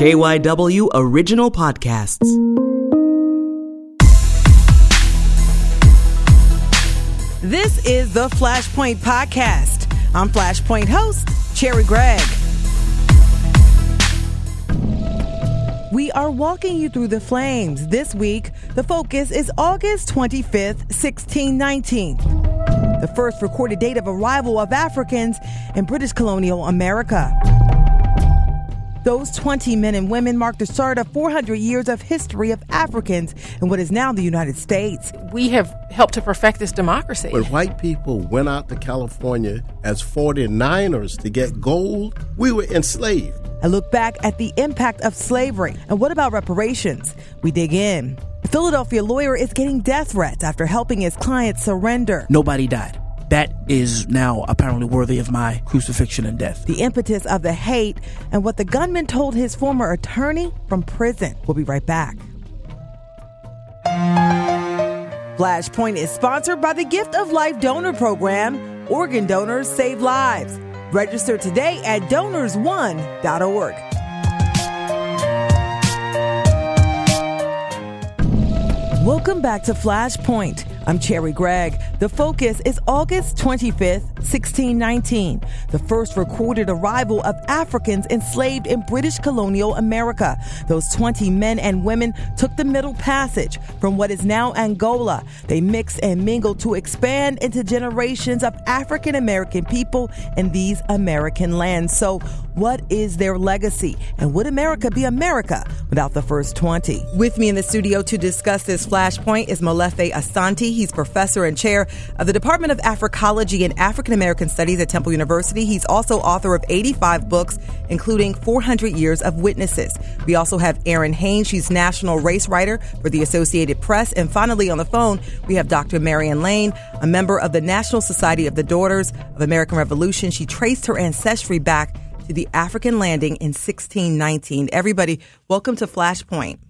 KYW Original Podcasts. This is the Flashpoint Podcast. I'm Flashpoint host, Cherri Gregg. We are walking you through the flames. This week, the focus is August 25th, 1619. The first recorded date of arrival of Africans in British colonial America. Those 20 men and women mark the start of 400 years of history of Africans in what is now the United States. We have helped to perfect this democracy. When white people went out to California as 49ers to get gold, we were enslaved. I look back at the impact of slavery. And what about reparations? We dig in. A Philadelphia lawyer is getting death threats after helping his client surrender. Nobody died that is now apparently worthy of my crucifixion and death. The impetus of the hate and what the gunman told his former attorney from prison. We'll be right back. Flashpoint is sponsored by the Gift of Life Donor Program. Organ donors save lives. Register today at donors1.org. Welcome back to Flashpoint. I'm Cherri Gregg. The focus is August 25th, 1619, the first recorded arrival of Africans enslaved in British colonial America. Those 20 men and women took the Middle Passage from what is now Angola. They mixed and mingled to expand into generations of African American people in these American lands. So, what is their legacy? And would America be America without the first 20? With me in the studio to discuss this flashpoint is Molefi Asante. He's professor and chair of the Department of Africology and African American Studies at Temple University. He's also author of 85 books, including 400 Years of Witnesses. We also have Errin Haines. She's national race writer for the Associated Press. And finally, on the phone, we have Dr. Marion Lane, a member of the National Society of the Daughters of American Revolution. She traced her ancestry back to the African landing in 1619. Everybody, welcome to Flashpoint.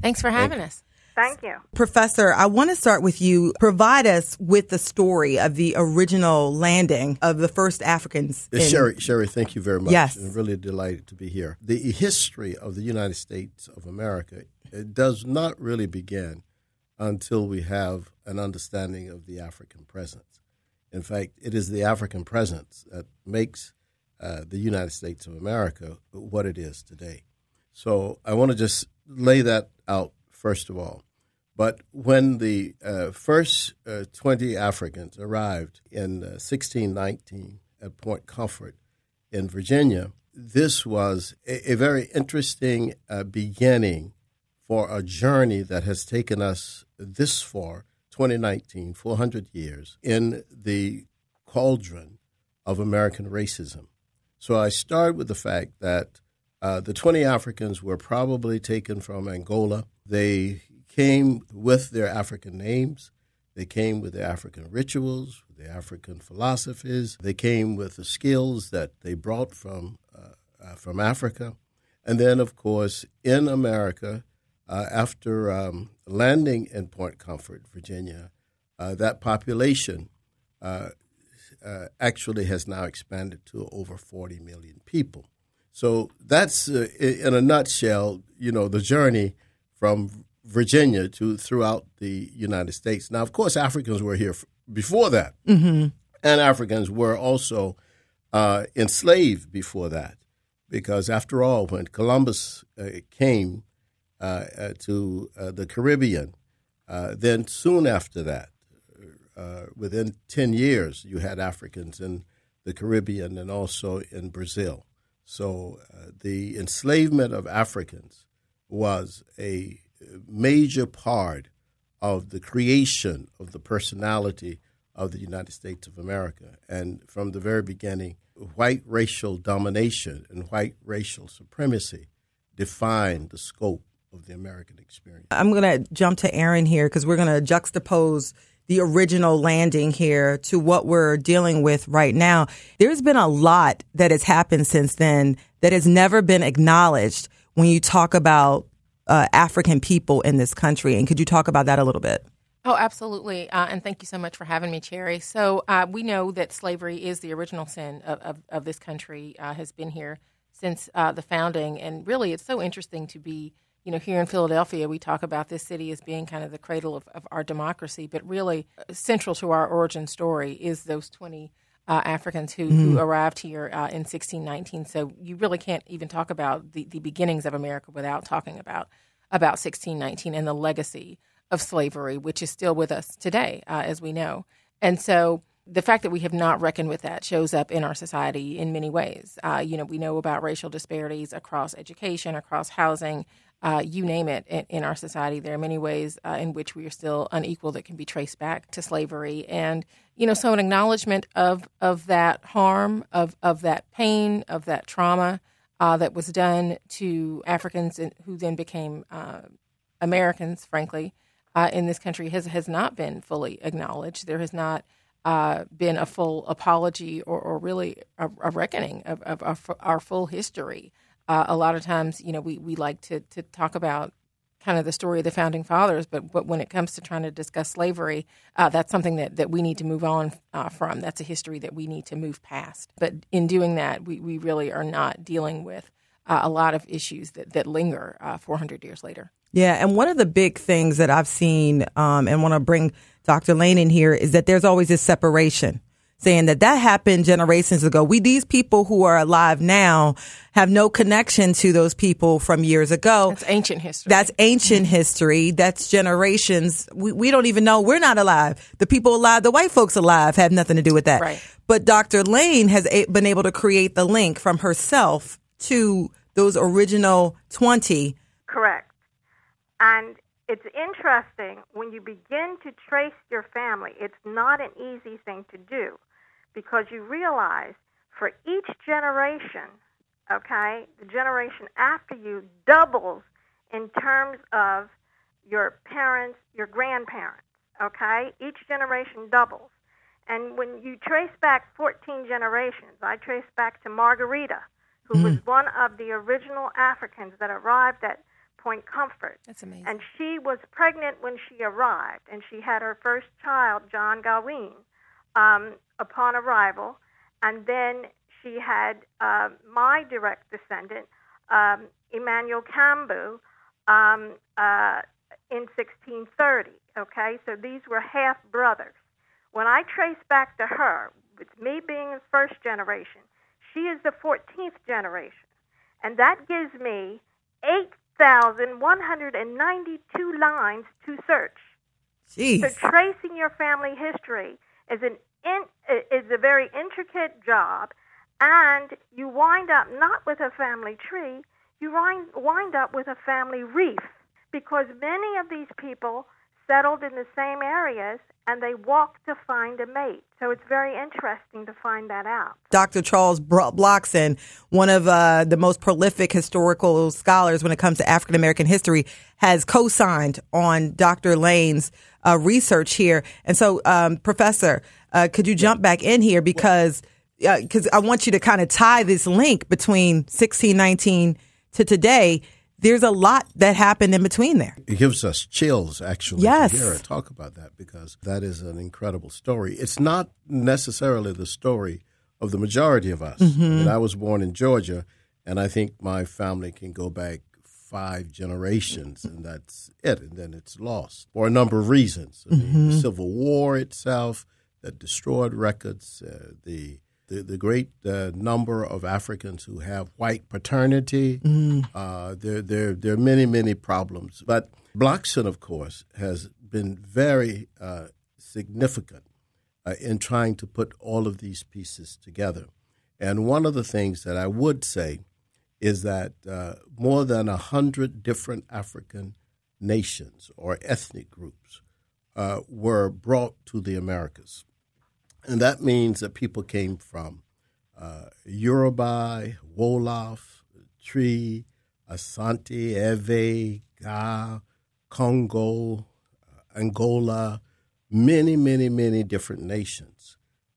Thanks for having us. Thank you. Professor, I want to start with you. Provide us with the story of the original landing of the first Africans. Uh, in- Cherri, Cherri, thank you very much. Yes. I'm really delighted to be here. The history of the United States of America it does not really begin until we have an understanding of the African presence. In fact, it is the African presence that makes uh, the United States of America what it is today. So I want to just lay that out first of all. But when the uh, first uh, 20 Africans arrived in uh, 1619 at Point Comfort in Virginia, this was a, a very interesting uh, beginning for a journey that has taken us this far, 2019, 400 years, in the cauldron of American racism. So I start with the fact that uh, the 20 Africans were probably taken from Angola they came with their African names. They came with their African rituals, their African philosophies. They came with the skills that they brought from uh, uh, from Africa, and then, of course, in America, uh, after um, landing in Point Comfort, Virginia, uh, that population uh, uh, actually has now expanded to over 40 million people. So that's, in a nutshell, you know, the journey from Virginia to throughout the United States. Now, of course, Africans were here f- before that, mm-hmm. and Africans were also uh, enslaved before that, because after all, when Columbus uh, came uh, uh to uh, the Caribbean, uh, then soon after that, Uh, within ten years, you had Africans in the Caribbean and also in Brazil. So uh, the enslavement of Africans was a major part of the creation of the personality of the United States of America. And from the very beginning, white racial domination and white racial supremacy defined the scope of the American experience. I'm going to jump to Errin here because we're going to juxtapose the original landing here to what we're dealing with right now. There's been a lot that has happened since then that has never been acknowledged when you talk about uh, African people in this country. And could you talk about that a little bit? Oh, absolutely. Uh, and thank you so much for having me, Cherri. So, uh, we know that slavery is the original sin of, of, of this country, uh, has been here since uh, the founding. And really, it's so interesting to be, you know, here in Philadelphia, we talk about this city as being kind of the cradle of, of our democracy, but really uh, central to our origin story is those 20 uh, Africans who, Mm-hmm. who arrived here uh, in 1619. So you really can't even talk about the, the beginnings of America without talking about about 1619 and the legacy of slavery, which is still with us today, uh, as we know. And so the fact that we have not reckoned with that shows up in our society in many ways. Uh, you know, we know about racial disparities across education, across housing, uh, you name it, in, in our society. There are many ways uh, in which we are still unequal that can be traced back to slavery. And, you know, so an acknowledgement of, of that harm, of, of that pain, of that trauma uh, that was done to Africans who then became uh, Americans, frankly, uh, in this country has, has not been fully acknowledged. There has not uh, been a full apology or, or really a, a reckoning of, of our, our full history. Uh, a lot of times, you know, we, we like to, to talk about kind of the story of the founding fathers, but, but when it comes to trying to discuss slavery, uh, that's something that, that we need to move on uh, from. That's a history that we need to move past. But in doing that, we, we really are not dealing with uh, a lot of issues that, that linger uh, 400 years later. Yeah, and one of the big things that I've seen, um, and want to bring Dr. Lane in here, is that there's always this separation, saying that that happened generations ago. We these people who are alive now have no connection to those people from years ago. That's ancient history. That's ancient history. That's generations. We, we don't even know. We're not alive. The people alive, the white folks alive, have nothing to do with that. Right. But Dr. Lane has a, been able to create the link from herself to those original 20. Correct. And it's interesting when you begin to trace your family, it's not an easy thing to do because you realize for each generation, okay, the generation after you doubles in terms of your parents, your grandparents, okay? Each generation doubles. And when you trace back 14 generations, I trace back to Margarita, who was one of the original Africans that arrived at Point Comfort. That's amazing. And she was pregnant when she arrived, and she had her first child, John Gawain, um, upon arrival. And then she had uh, my direct descendant, um, Emmanuel Cambu, um, uh, in 1630. Okay, so these were half brothers. When I trace back to her, with me being the first generation, she is the 14th generation. And that gives me 8,192 lines to search. Jeez. So tracing your family history is an in, is a very intricate job, and you wind up not with a family tree, you wind, wind up with a family reef because many of these people settled in the same areas and they walked to find a mate. So it's very interesting to find that out. Dr. Charles Blockson, one of uh, the most prolific historical scholars when it comes to African American history, has co signed on Dr. Lane's uh, research here. And so, um, Professor, uh, could you jump back in here because uh, because I want you to kind of tie this link between 1619 to today. There's a lot that happened in between there. It gives us chills, actually, Yes. to hear her talk about that because that is an incredible story. It's not necessarily the story of the majority of us. I, mean, mm-hmm. I was born in Georgia, and I think my family can go back five generations, and that's it, and then it's lost for a number of reasons. I mean, the mm-hmm. Civil War itself that destroyed records, uh, the the, the great uh, number of Africans who have white paternity. Uh, there, there, there are many, many problems. But Blockson, of course, has been very uh, significant uh, in trying to put all of these pieces together. And one of the things that I would say is that uh, more than a hundred different African nations or ethnic groups uh, were brought to the Americas. And that means that people came from uh, Yoruba, Wolof, Tree, Asante, Ewe, Ga, Congo, uh, Angola, many, many, many different nations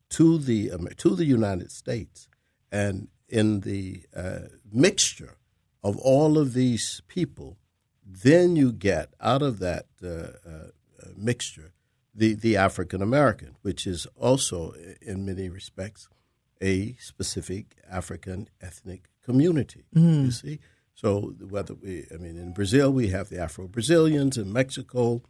to the Amer- to the United States, and in the uh, mixture of all of these people, then you get out of that uh, uh, mixture the the African American, which is also in many respects a specific African ethnic community. Mm-hmm. You see, so whether we, I mean, in Brazil we have the Afro Brazilians. In Mexico,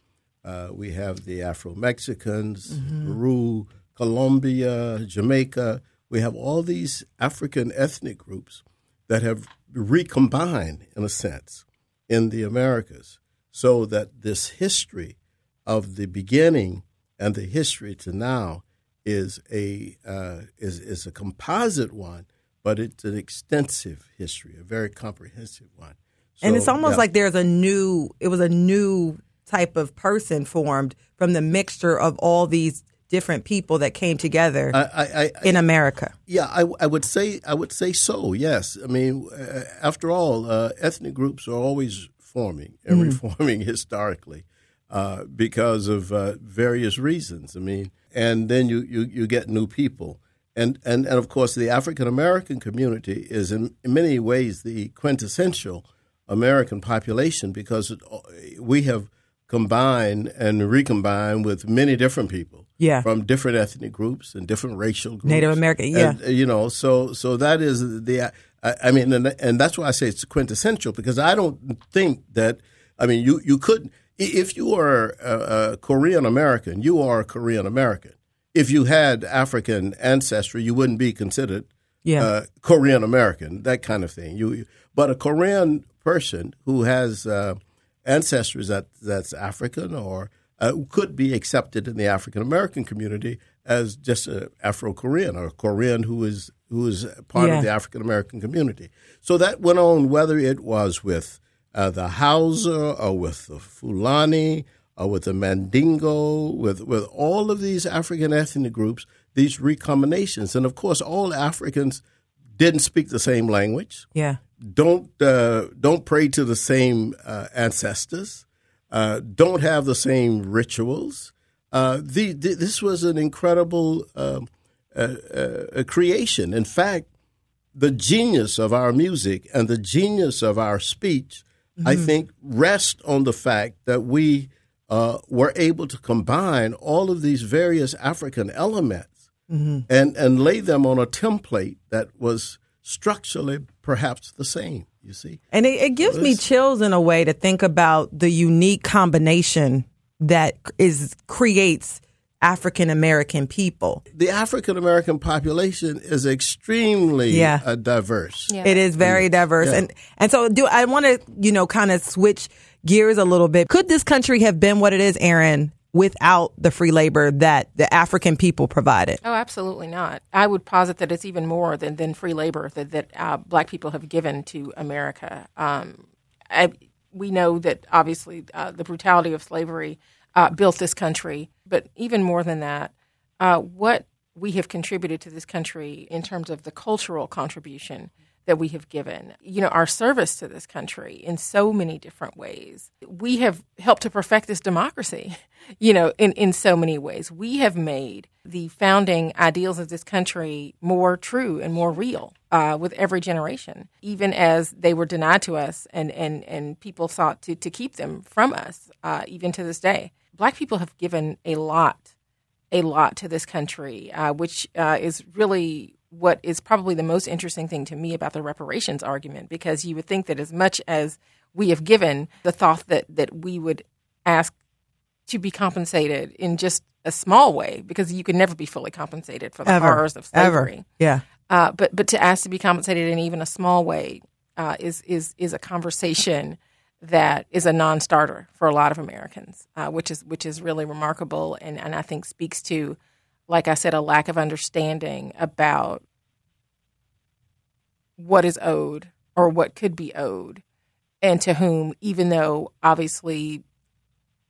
uh, we have the Afro Mexicans. Mm-hmm. Peru, Colombia, Jamaica. We have all these African ethnic groups that have recombined, in a sense, in the Americas, so that this history of the beginning and the history to now is a uh, is is a composite one, but it's an extensive history, a very comprehensive one. and it's almost yeah. like there's a new it was a new type of person formed from the mixture of all these different people that came together I, I, I, in America. Yeah, I, I would say I would say so. Yes, I mean, uh, after all, uh, ethnic groups are always forming and reforming historically uh, because of uh, various reasons. I mean, and then you, you, you get new people, and and and of course, the African American community is in, in many ways the quintessential American population because it, we have combined and recombined with many different people Yeah. from different ethnic groups and different racial groups. Native American, yeah. And, uh, you know, so so that is the. I, I mean, and, and that's why I say it's quintessential because I don't think that. I mean, you you could if you are a, a Korean American, you are a Korean American. If you had African ancestry, you wouldn't be considered Yeah. uh, Korean American, that kind of thing. You, but a Korean person who has uh, ancestry that that's African or uh, could be accepted in the African American community as just an Afro Korean or a Korean who is who is part Yeah. of the African American community. So that went on whether it was with uh, the Hausa or with the Fulani or with the Mandingo, with with all of these African ethnic groups, these recombinations, and of course, all Africans didn't speak the same language Yeah. don't uh, don't pray to the same uh, ancestors, uh, don't have the same rituals. Uh, the, the, this was an incredible um, uh, uh, creation. In fact, the genius of our music and the genius of our speech, I think, rest on the fact that we uh, were able to combine all of these various African elements and and lay them on a template that was structurally perhaps the same. You see, And it, it gives me chills in a way to think about the unique combination that is creates African American people. the African American population is extremely Yeah. uh, diverse. Yeah. It is very diverse. Yeah. And and so do I want to, you know, kind of switch gears a little bit. Could this country have been what it is, Errin, without the free labor that the African people provided? Oh, absolutely not. I would posit that it's even more than, than free labor that, that uh, black people have given to America. Um, I, we know that obviously uh, the brutality of slavery uh, built this country, but even more than that, uh, what we have contributed to this country in terms of the cultural contribution that we have given, you know, our service to this country in so many different ways. We have helped to perfect this democracy, you know, in, in so many ways. We have made the founding ideals of this country more true and more real uh, with every generation, even as they were denied to us and, and, and people sought to, to keep them from us, uh, even to this day. Black people have given a lot a lot to this country, uh, which uh, is really what is probably the most interesting thing to me about the reparations argument, because you would think that as much as we have given, the thought that, that we would ask to be compensated in just a small way, because you can never be fully compensated for the Ever. horrors of slavery. Ever. Yeah. Uh, but but to ask to be compensated in even a small way uh, is is is a conversation that is a non-starter for a lot of Americans, uh, which is which is really remarkable, and and I think speaks to, like I said, a lack of understanding about what is owed or what could be owed, and to whom, even though obviously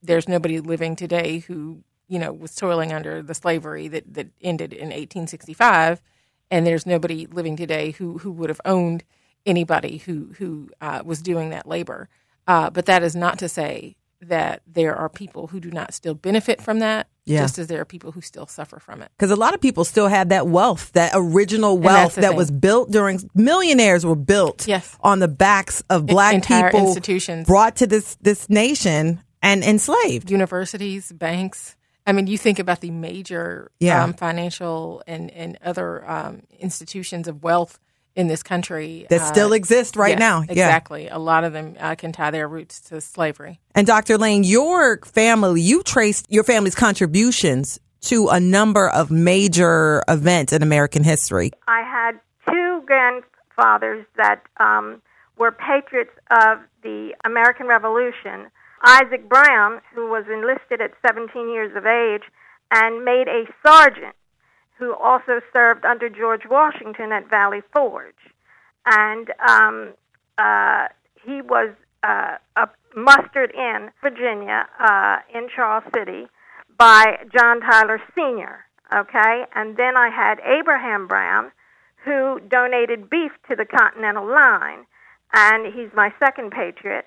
there's nobody living today who you know was toiling under the slavery that that ended in 1865 and there's nobody living today who who would have owned anybody who who uh, was doing that labor uh, but that is not to say that there are people who do not still benefit from that Yeah. just as there are people who still suffer from it Because a lot of people still had that wealth, that original wealth that thing. was built during millionaires were built Yes. on the backs of black entire people institutions. brought to this this nation and enslaved. universities banks I mean, you think about the major Yeah. um, financial and, and other um, institutions of wealth in this country That uh, still exist right yes, now. Yeah. Exactly. A lot of them uh, can tie their roots to slavery. And Dr. Lane, your family, you traced your family's contributions to a number of major events in American history. I had two grandfathers that um, were patriots of the American Revolution. Isaac Brown, who was enlisted at 17 years of age and made a sergeant, who also served under George Washington at Valley Forge. And um, uh, he was uh, uh, mustered in Virginia, uh, in Charles City, by John Tyler Sr. Okay, and then I had Abraham Brown, who donated beef to the Continental Line, and he's my second patriot.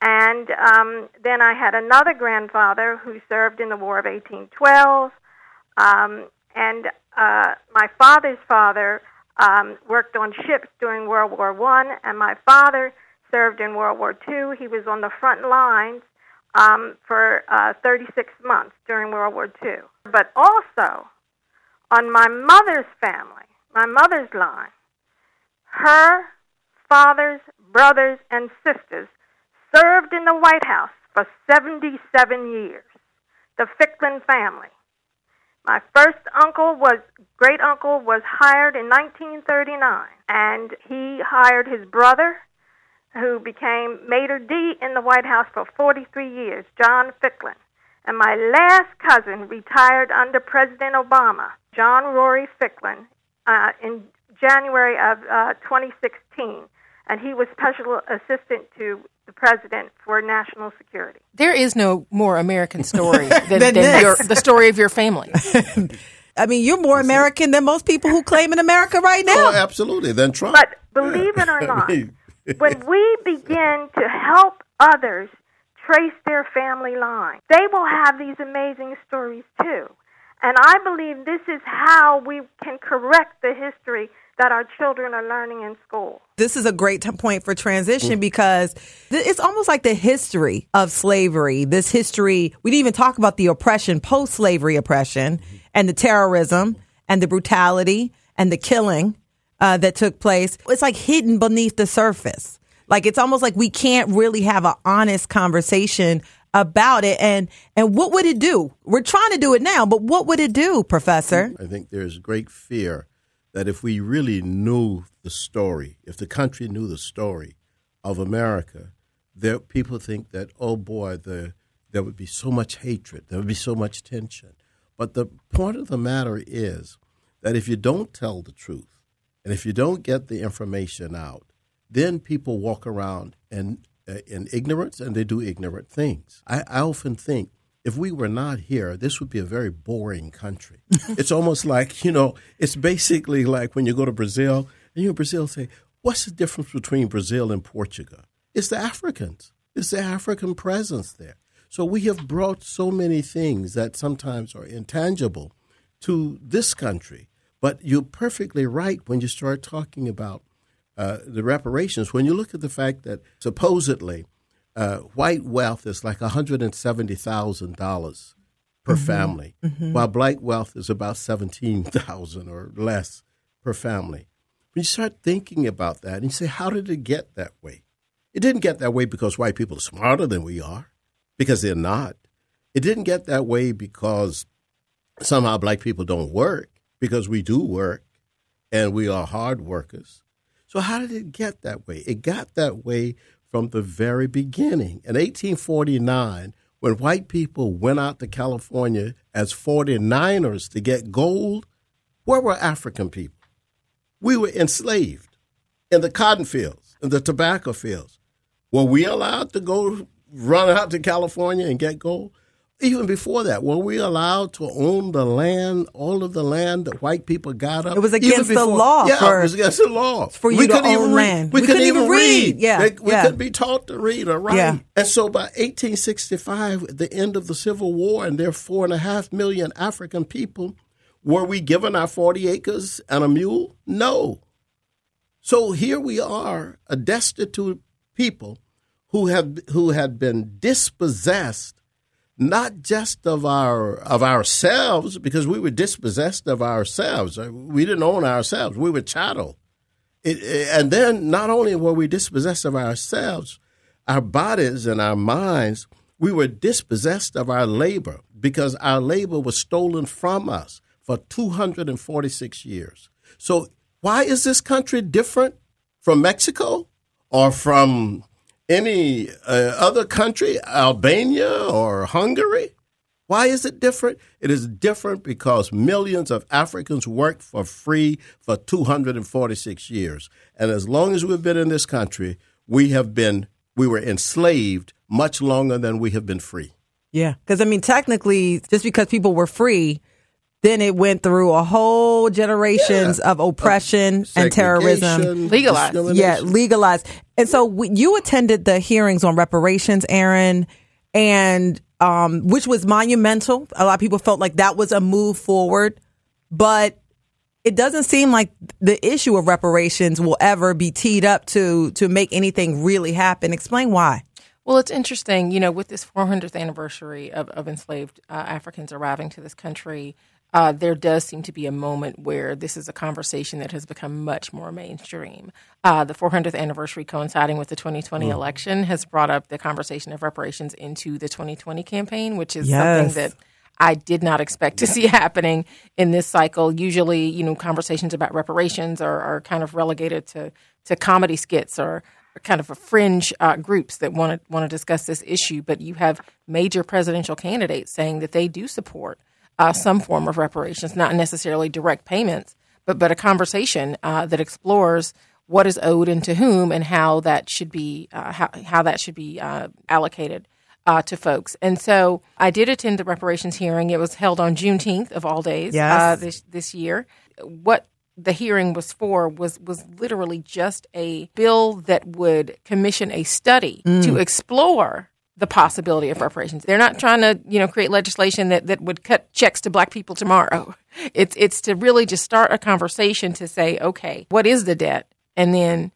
And um, then I had another grandfather who served in the War of 1812. Um, and uh, my father's father um, worked on ships during World War One, and my father served in World War Two. He was on the front lines um, for uh, 36 months during World War Two. But also, on my mother's family, my mother's line, her father's brothers and sisters served in the White House for 77 years. The Ficklin family. My first uncle was great uncle was hired in 1939, and he hired his brother, who became Maitre D in the White House for 43 years, John Ficklin. And my last cousin retired under President Obama, John Rory Ficklin, uh, in January of uh, 2016, and he was special assistant to the president for national security. There is no more American story than, Than than your, the story of your family. I mean, you're more American than most people who claim in America right now. Oh, absolutely. than Trump. But believe it or not, when we begin to help others trace their family line, they will have these amazing stories too. And I believe this is how we can correct the history that our children are learning in school. this is a great t- point for transition because th- it's almost like the history of slavery. This history, we didn't even talk about the oppression, post slavery oppression, and the terrorism and the brutality and the killing uh, that took place. It's like hidden beneath the surface. Like it's almost like we can't really have an honest conversation about it. And and what would it do? We're trying to do it now, but what would it do, Professor? I think there's great fear that if we really knew the story, if the country knew the story of America, there people think that oh boy, the there would be so much hatred, there would be so much tension. But the point of the matter is that if you don't tell the truth, and if you don't get the information out, then people walk around and uh, in ignorance and they do ignorant things. I, I often think if we were not here, this would be a very boring country. it's almost like, you know, it's basically like when you go to Brazil and you Brazil say, what's the difference between Brazil and Portugal? It's the Africans. It's the African presence there. So we have brought so many things that sometimes are intangible to this country. But you're perfectly right when you start talking about uh, the reparations. When you look at the fact that supposedly uh, white wealth is like $170,000 per family, while black wealth is about 17000 or less per family. When you start thinking about that and you say, how did it get that way? It didn't get that way because white people are smarter than we are, because they're not. It didn't get that way because somehow black people don't work, because we do work and we are hard workers. So, how did it get that way? It got that way from the very beginning. In 1849, when white people went out to California as 49ers to get gold, where were African people? We were enslaved in the cotton fields, in the tobacco fields. Were we allowed to go run out to California and get gold? Even before that, were we allowed to own the land, all of the land that white people got up? It was against the law Yeah, for- it was against the law for you we to couldn't own even read. land. We, We couldn't, even read. Yeah, They- we yeah. couldn't be taught to read or write. Yeah. And so by 1865, at the end of the Civil War, and there are four and a half million African people, were we given our 40 acres and a mule? No. So here we are, a destitute people who have who had been dispossessed not just of our of ourselves, because we were dispossessed of ourselves. Uh, We didn't own ourselves. We were chattel. It, and then not only were we dispossessed of ourselves, our bodies and our minds, we were dispossessed of our labor because our labor was stolen from us for 246 years. So, why is this country different from Mexico or from any uh, other country, Albania or Hungary? Why is it different? It is different because millions of Africans worked for free for 246 years. And as long as we've been in this country, we have been we were enslaved much longer than we have been free. Yeah, because I mean, technically, just because people were free, then it went through a whole generations of oppression and terrorism. Legalized. Yeah, legalized. And so we, you attended the hearings on reparations, Errin, and um, which was monumental. A lot of people felt like that was a move forward, but it doesn't seem like the issue of reparations will ever be teed up to to make anything really happen. Explain why. Well, it's interesting, you know, with this 400th anniversary of, of enslaved uh, Africans arriving to this country, uh, there does seem to be a moment where this is a conversation that has become much more mainstream. Uh, the 400th anniversary coinciding with the 2020 election has brought up the conversation of reparations into the 2020 campaign, which is Yes. something that I did not expect to see happening in this cycle. Usually, you know, conversations about reparations are, are kind of relegated to, to comedy skits or kind of a fringe uh, groups that want to want to discuss this issue. But you have major presidential candidates saying that they do support uh, some form of reparations, not necessarily direct payments, but but a conversation uh, that explores what is owed and to whom, and how that should be uh, how how that should be uh, allocated uh, to folks. And so I did attend the reparations hearing. It was held on Juneteenth of all days Yes. uh, this this year. What the hearing was for was was literally just a bill that would commission a study to explore the possibility of reparations. They're not trying to, you know, create legislation that, that would cut checks to black people tomorrow. It's it's to really just start a conversation to say, okay, what is the debt? And then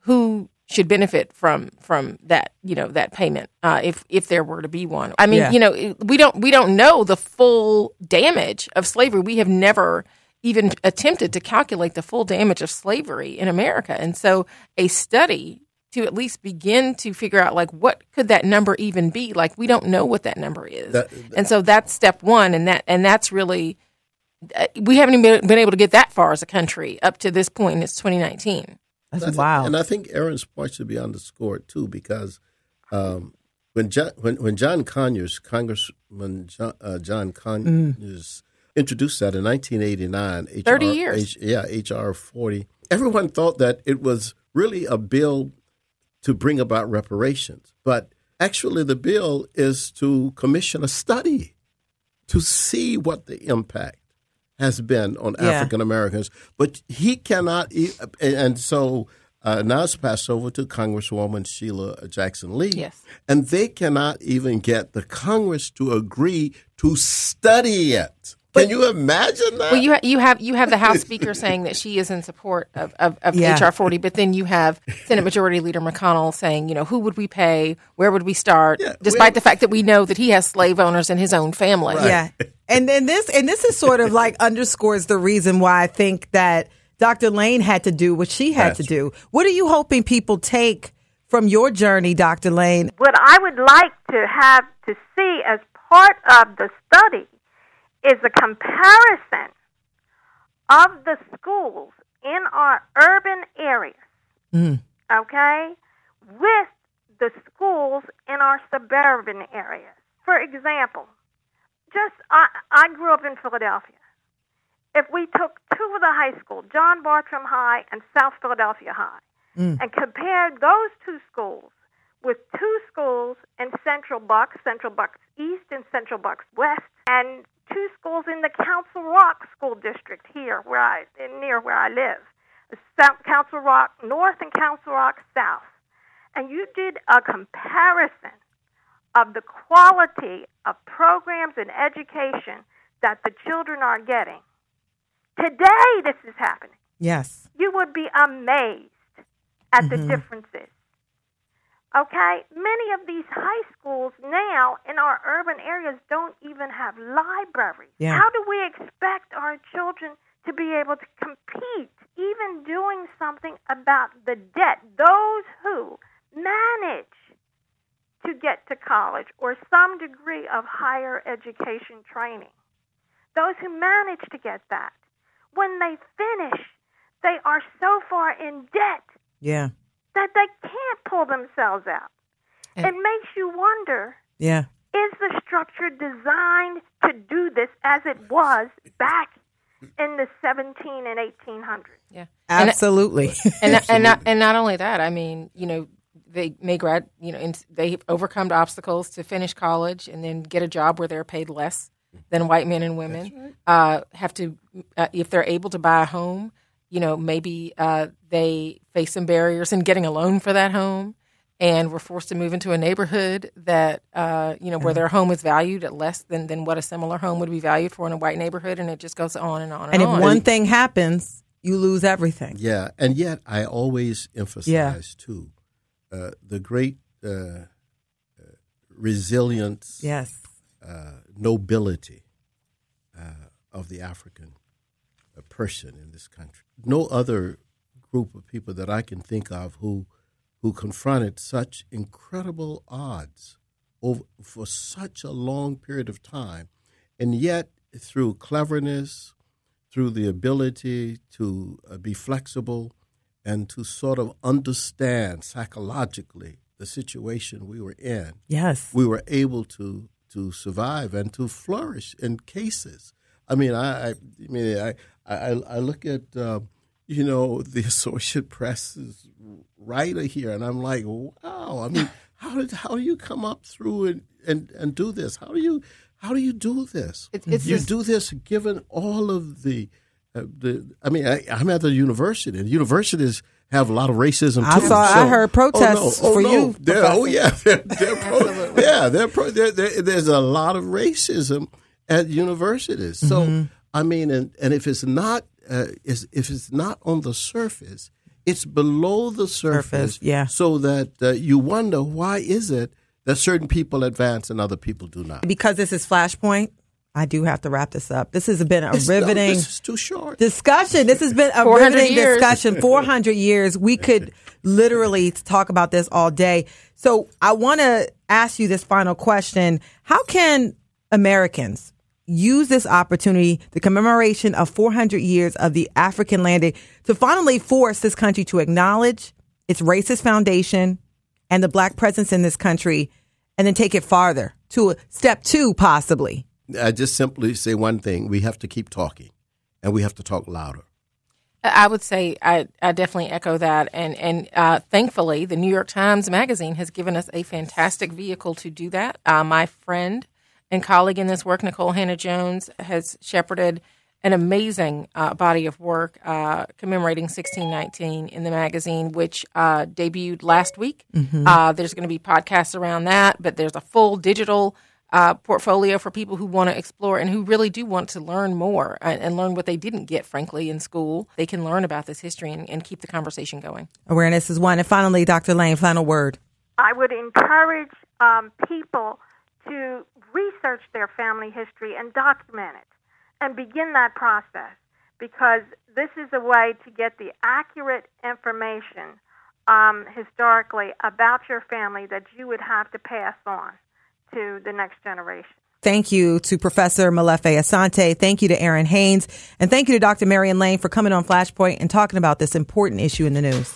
who should benefit from from that you know that payment uh, if if there were to be one. I mean, Yeah. you know, we don't we don't know the full damage of slavery. We have never even attempted to calculate the full damage of slavery in America, and so a study to at least begin to figure out like what could that number even be? Like we don't know what that number is. That- and so that's step one and that and that's really uh, we haven't even been able to get that far as a country up to this point and it's 2019 That's I think- And I think Errin's point should be underscored too, because um, when John when, when John Conyers, Congressman John, uh, John Conyers, introduced that in 1989, HR, 30 years. H, yeah, HR 40, everyone thought that it was really a bill to bring about reparations, but actually the bill is to commission a study to see what the impact has been on Yeah. African Americans. But he cannot, and so uh, now it's passed over to Congresswoman Sheila Jackson Lee. Yes. And they cannot even get the Congress to agree to study it. Can you imagine that? Well, you ha- you have you have the House Speaker saying that she is in support of, of, of Yeah. HR 40, but then you have Senate Majority Leader McConnell saying, you know, who would we pay? Where would we start? Yeah, Despite we- the fact that we know that he has slave owners in his own family. Yeah. And then this and this is sort of like underscores the reason why I think that Dr. Lane had to do what she had to do. What are you hoping people take from your journey, Dr. Lane? What I would like to have to see as part of the study is a comparison of the schools in our urban areas, mm. okay, with the schools in our suburban areas. For example, just I, I grew up in Philadelphia. If we took two of the high schools, John Bartram High and South Philadelphia High, mm. and compared those two schools with two schools in Central Bucks, Central Bucks East and Central Bucks West, and two schools in the Council Rock School District here, where I near where I live, South Council Rock North and Council Rock South, and you did a comparison of the quality of programs and education that the children are getting. Today, this is happening Yes. you would be amazed at the mm-hmm. differences. Okay? Many of these high schools now in our urban areas don't even have libraries. Yeah. How do we expect our children to be able to compete, even doing something about the debt? Those who manage to get to college or some degree of higher education training, those who manage to get that, when they finish, they are so far in debt Yeah. That they can't pull themselves out. And- it makes you wonder Yeah. is the structure designed to do this as it was back in the 17 and 1800s? Yeah. And- Absolutely. and and not, and not only that, I mean, you know, they may grad, you know, and they overcome obstacles to finish college and then get a job where they're paid less than white men and women. Uh, have to, uh, if they're able to buy a home, you know, maybe uh, they face some barriers in getting a loan for that home, and were forced to move into a neighborhood that, uh, you know, where their home is valued at less than than what a similar home would be valued for in a white neighborhood, and it just goes on and on and, on. and if on. one thing happens, you lose everything. Yeah, and yet I always emphasize too uh, the great uh, uh, resilience, Yes. uh, nobility uh, of the African person in this country. No other group of people that I can think of who who confronted such incredible odds over for such a long period of time, and yet through cleverness, through the ability to uh, be flexible, and to sort of understand psychologically the situation we were in Yes. we were able to to survive and to flourish in cases. I mean, I, I, mean, I, I, I look at um, you know the Associated Press's writer here, and I'm like, wow. I mean, how did how do you come up through and and, and do this? How do you how do you do this? It's- it's you just- do this given all of the. Uh, the, I mean, I, I'm at the university. and Universities have a lot of racism. I too, saw- I heard protests oh, no, oh, for no. you, oh yeah, they're, they're pro, yeah, they're pro, they're, there's a lot of racism at universities. So Mm-hmm. I mean, and, and if it's not uh, is if it's not on the surface, it's below the surface. Surface, yeah. So that uh, you wonder why is it that certain people advance and other people do not. Because this is Flashpoint, I do have to wrap this up. This has been a It's- no, riveting this is too short. discussion. This has been a 400 riveting years. discussion. 400 years. We could literally talk about this all day. So I want to ask you this final question. How can Americans use this opportunity, the commemoration of 400 years of the African landing, to finally force this country to acknowledge its racist foundation and the black presence in this country, and then take it farther to a step two, possibly? I just simply say one thing: we have to keep talking, and we have to talk louder. I would say I, I definitely echo that, and and uh, thankfully, the New York Times Magazine has given us a fantastic vehicle to do that. Uh, my friend and colleague in this work, Nikole Hannah-Jones, has shepherded an amazing uh, body of work uh, commemorating 1619 in the magazine, which uh, debuted last week. Uh, there's going to be podcasts around that, but there's a full digital uh, portfolio for people who want to explore and who really do want to learn more and, and learn what they didn't get, frankly, in school. They can learn about this history and, and keep the conversation going. Awareness is one. And finally, Dr. Lane, final word. I would encourage um, people to research their family history and document it and begin that process because this is a way to get the accurate information um, historically about your family that you would have to pass on to the next generation. Thank you to Professor Molefi Asante. Thank you to Errin Haines. And thank you to Dr. Marion Lane for coming on Flashpoint and talking about this important issue in the news.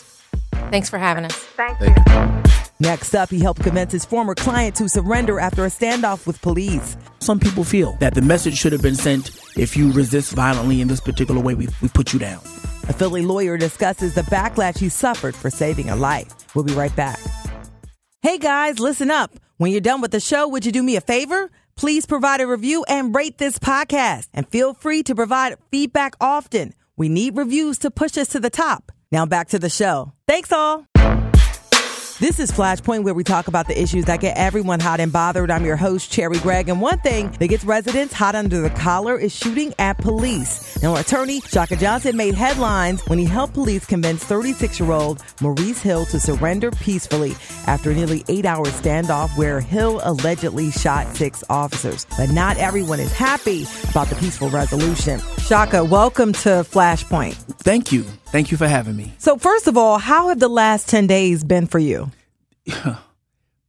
Thanks for having us. Thank you. Next up, he helped convince his former client to surrender after a standoff with police. Some people feel that the message should have been sent if you resist violently in this particular way, we, we put you down. A Philly lawyer discusses the backlash he suffered for saving a life. We'll be right back. Hey guys, listen up. When you're done with the show, would you do me a favor? Please provide a review and rate this podcast. And feel free to provide feedback often. We need reviews to push us to the top. Now back to the show. Thanks all. This is Flashpoint, where we talk about the issues that get everyone hot and bothered. I'm your host, Cherri Gregg. And one thing that gets residents hot under the collar is shooting at police. Now, attorney Shaka Johnson made headlines when he helped police convince 36 year old Maurice Hill to surrender peacefully after a nearly eight hour standoff where Hill allegedly shot six officers. But not everyone is happy about the peaceful resolution. Shaka, welcome to Flashpoint. Thank you. Thank you for having me. So, first of all, how have the last 10 days been for you?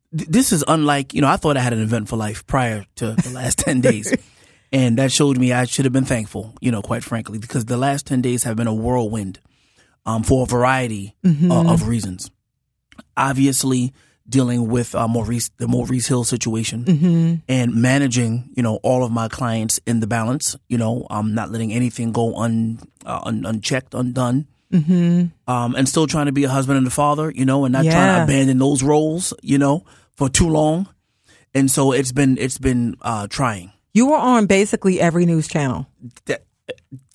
This is unlike, you know, I thought I had an eventful life prior to the last 10 days. And that showed me I should have been thankful, you know, quite frankly, because the last 10 days have been a whirlwind um, for a variety uh, of reasons. Obviously, dealing with uh, Maurice, the Maurice Hill situation and managing, you know, all of my clients in the balance, you know, um, not letting anything go un, uh, un unchecked, undone. Um, and still trying to be a husband and a father, you know, and not trying to abandon those roles, you know, for too long. And so it's been, it's been, uh, trying. You were on basically every news channel. That-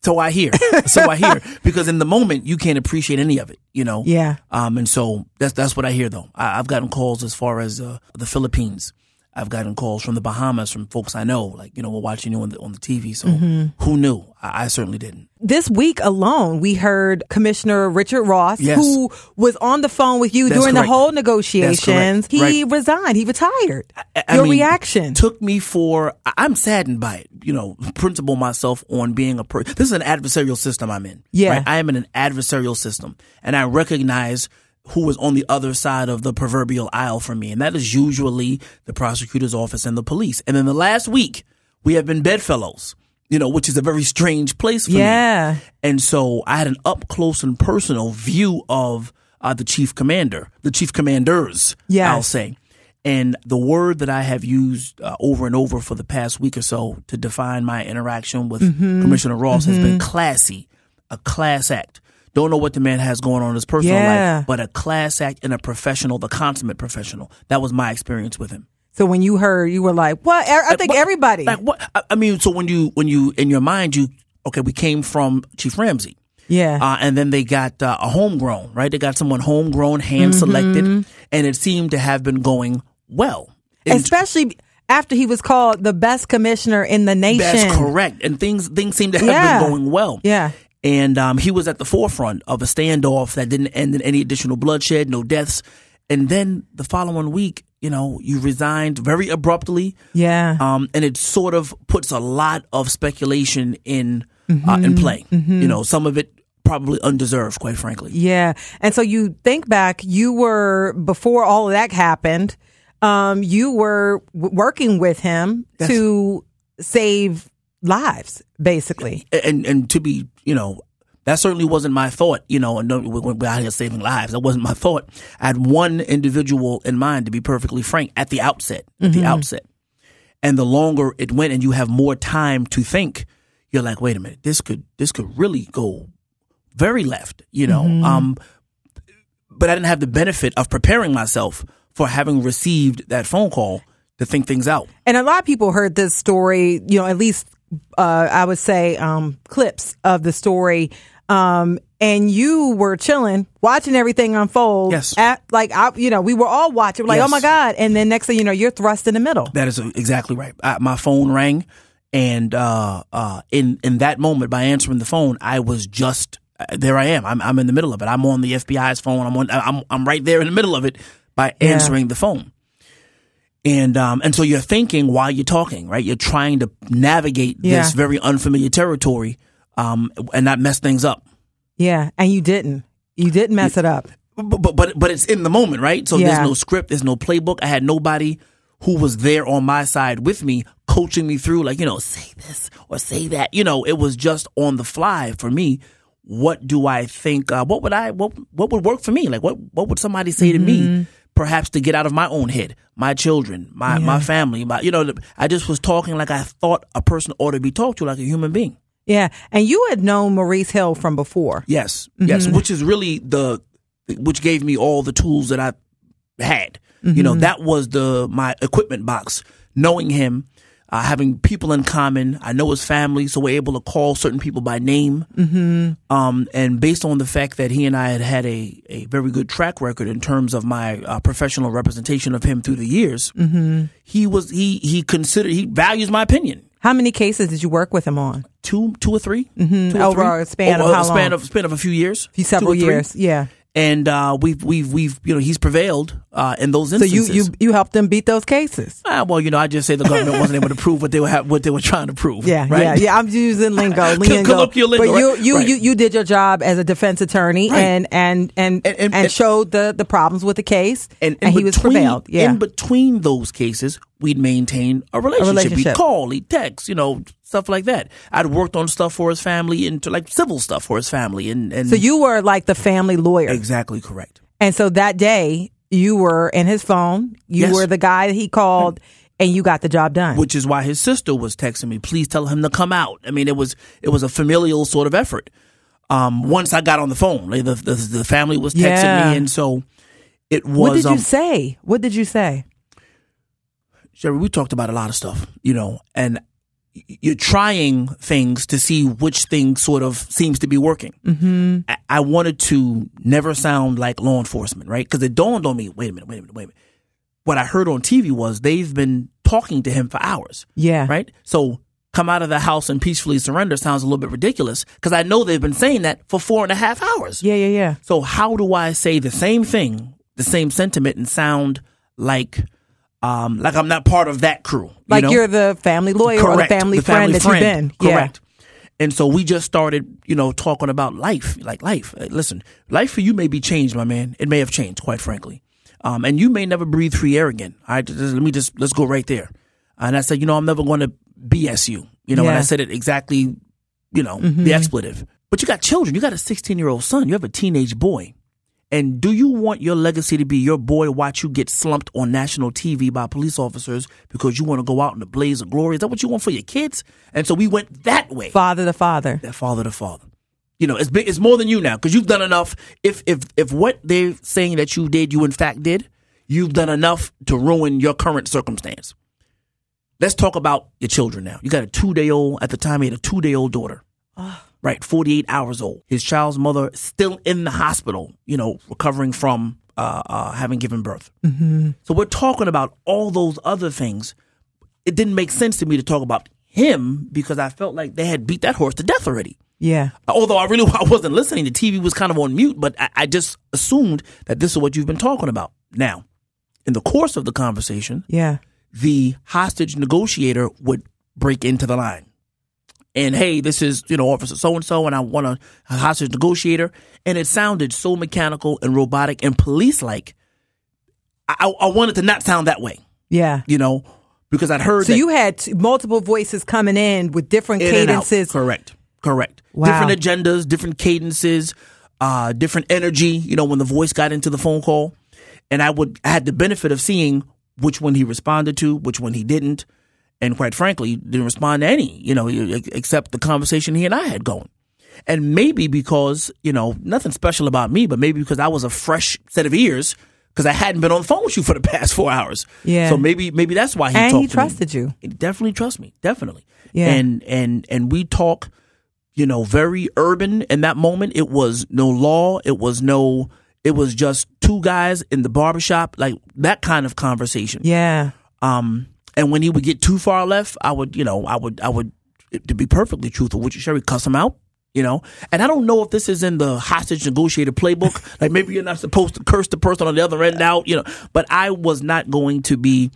so I hear, so I hear, because in the moment you can't appreciate any of it, you know. Yeah. Um, and so that's that's what I hear though. I, I've gotten calls as far as uh, the Philippines. I've gotten calls from the Bahamas from folks I know, like you know, we're watching you on the on the TV. So Mm-hmm. who knew? I, I certainly didn't. This week alone, we heard Commissioner Richard Ross, Yes. who was on the phone with you That's during the whole negotiations. He Right. resigned. He retired. I- I Your mean, reaction? took me for. I'm saddened by it. You know, principle myself on being a. person. this is an adversarial system I'm in. Yeah. right? I am in an adversarial system, and I recognize who is on the other side of the proverbial aisle from me, and that is usually the prosecutor's office and the police. And in the last week, we have been bedfellows. You know, which is a very strange place for me. Yeah. And so I had an up close and personal view of uh, the chief commander, the chief commanders, Yes. I'll say. And the word that I have used uh, over and over for the past week or so to define my interaction with Mm-hmm. Commissioner Ross has been classy, a class act. Don't know what the man has going on in his personal Yeah. life, but a class act and a professional, the consummate professional. That was my experience with him. So when you heard, you were like, "What?" I I think What- everybody. Like what? I- mean, so when you when you in your mind you okay, we came from Chief Ramsey. yeah. Uh, and then they got uh, a homegrown, right? They got someone homegrown, Mm-hmm. hand selected, and it seemed to have been going well. Especially after he was called the best commissioner in the nation. that's correct. And things things seem to have Yeah. been going well. Yeah. And um, he was at the forefront of a standoff that didn't end in any additional bloodshed, no deaths. And then the following week, you know, you resigned very abruptly. Yeah. Um, and it sort of puts a lot of speculation in uh, Mm-hmm. in play. You know, some of it probably undeserved, quite frankly. Yeah. And so you think back, you were, before all of that happened, um, you were w- working with him to save lives, basically. and and to be you know that certainly wasn't my thought you know and we're we're out here saving lives. That wasn't my thought. I had one individual in mind to be perfectly frank at the outset at the outset. And the longer it went and you have more time to think you're like wait a minute this could this could really go very left you know? Um but i didn't have the benefit of preparing myself for having received that phone call to think things out. And a lot of people heard this story, you know, at least uh, I would say um, clips of the story. Um, and you were chilling, watching everything unfold. Yes. At, like, I, you know, we were all watching, like, Yes. oh my God. And then next thing you know, you're thrust in the middle. That is exactly right. I, my phone rang, and uh, uh, in in that moment, by answering the phone, I was just uh, there. I am. I'm I'm in the middle of it. I'm on the FBI's phone. I'm on. I'm I'm right there in the middle of it by Yeah. answering the phone. And um and so you're thinking while you're talking, right? You're trying to navigate Yeah. this very unfamiliar territory, um, and not mess things up. Yeah. And you didn't. You didn't mess it up. but but but, it's in the moment, right? So Yeah. there's no script, there's no playbook. I had nobody who was there on my side with me, coaching me through, like you know, say this or say that. You know, it was just on the fly for me. What do I think? Uh, what would I? What what would work for me? Like what what would somebody say to Mm-hmm. me? Perhaps to get out of my own head, my children, my my family, my you know, I just was talking like I thought a person ought to be talked to, like a human being. Yeah. And you had known Maurice Hill from before. Yes, yes, mm-hmm. which is really the which gave me all the tools that I had. You know, mm-hmm. that was the my equipment box. Knowing him, uh, having people in common. I know his family, so we're able to call certain people by name. Mm-hmm. Um, and based on the fact that he and I had had a, a very good track record in terms of my uh, professional representation of him through the years, mm-hmm. he was he he considered he values my opinion. How many cases did you work with him on? Two, two or 3 Mm-hmm. Two or Over three? a span of how a span long? of span of a few years, Few several Two or three. years. Yeah. And uh, we've we've we've you know he's prevailed uh, in those instances. So you, you you helped them beat those cases. Ah, well, you know, I just say the government wasn't able to prove what they were ha- what they were trying to prove. Yeah, right? yeah, yeah. I'm using lingo, lingo. colloquial lingo, But you, you, right. you, you did your job as a defense attorney Right. and, and, and, And- and, and- and- showed the, the problems with the case, and, in he was prevailed. Yeah, In between those cases, we'd maintain a relationship. relationship. He'd call, he'd text, you know, stuff like that. I'd worked on stuff for his family and to like civil stuff for his family, and and so you were like the family lawyer, exactly correct. and so that day you were in his phone. You Yes. were the guy that he called, and you got the job done. which is why his sister was texting me, please tell him to come out. I mean, it was it was a familial sort of effort. Um, once I got on the phone, like, the, the the family was texting Yeah. me, and so it was. what did um, you say? What did you say? Cherri, we talked about a lot of stuff, you know, and you're trying things to see which thing sort of seems to be working. Mm-hmm. I-, I wanted to never sound like law enforcement, right? Because it dawned on me, wait a minute, wait a minute, wait a minute. What I heard on TV was they've been talking to him for hours. Yeah, right? So come out of the house and peacefully surrender sounds a little bit ridiculous because I know they've been saying that for four and a half hours. Yeah, yeah, yeah. So how do I say the same thing, the same sentiment, and sound like, um, like I'm not part of that crew? you Like know? you are the family lawyer or the family The friend that you've been. Correct. And so we just started, you know, talking about life, like life. Uh, Listen, life for you may be changed, my man. It may have changed, quite frankly. Um, and you may never breathe free air again. All right, just- let me just let's go right there. And I said, you know, I'm never going to BS you. You know, and I said it exactly, you know, the expletive. But you got children. You got a 16 year old son. You have a teenage boy. And do you want your legacy to be your boy watch you get slumped on national TV by police officers because you want to go out in the blaze of glory? Is that what you want for your kids? And so we went that way. Father to father. That father to father. You know, it's big, it's more than you now because you've done enough. If if if what they're saying that you did, you in fact did, you've done enough to ruin your current circumstance. Let's talk about your children now. You got a two day old at the time. He had a two day old daughter. Right, 48 hours old. His child's mother still in the hospital, you know, recovering from uh, uh, having given birth. Mm-hmm. So we're talking about all those other things. It didn't make sense to me to talk about him because I felt like they had beat that horse to death already. Yeah. Although I really I wasn't listening, the TV was kind of on mute, but I, I just assumed that this is what you've been talking about. Now, in the course of the conversation, Yeah. the hostage negotiator would break into the line. And hey, this is, you know, Officer so and so, and I want a, a hostage negotiator. And it sounded so mechanical and robotic and police like. I, I wanted to not sound that way, Yeah. you know, because I'd heard So you had t- multiple voices coming in with different in cadences. Correct. Correct. Wow. Different agendas, different cadences, uh, different energy, you know, when the voice got into the phone call. And I would I had the benefit of seeing which one he responded to, which one he didn't. And quite frankly, didn't respond to any, you know, except the conversation he and I had going. And maybe because, you know, nothing special about me, but maybe because I was a fresh set of ears because I hadn't been on the phone with you for the past four hours. Yeah. So maybe maybe that's why he And talked he trusted you. He definitely trust me, definitely. Yeah. And and and we talk, you know, very urban in that moment. It was no law. It was no. It was just two guys in the barbershop, like that kind of conversation. Yeah. Um, and when he would get too far left, I would, you know, I would, I would, to be perfectly truthful, would you, Cherri, cuss him out? You know, and I don't know if this is in the hostage negotiator playbook. like maybe you're not supposed to curse the person on the other end out, you know. But I was not going to be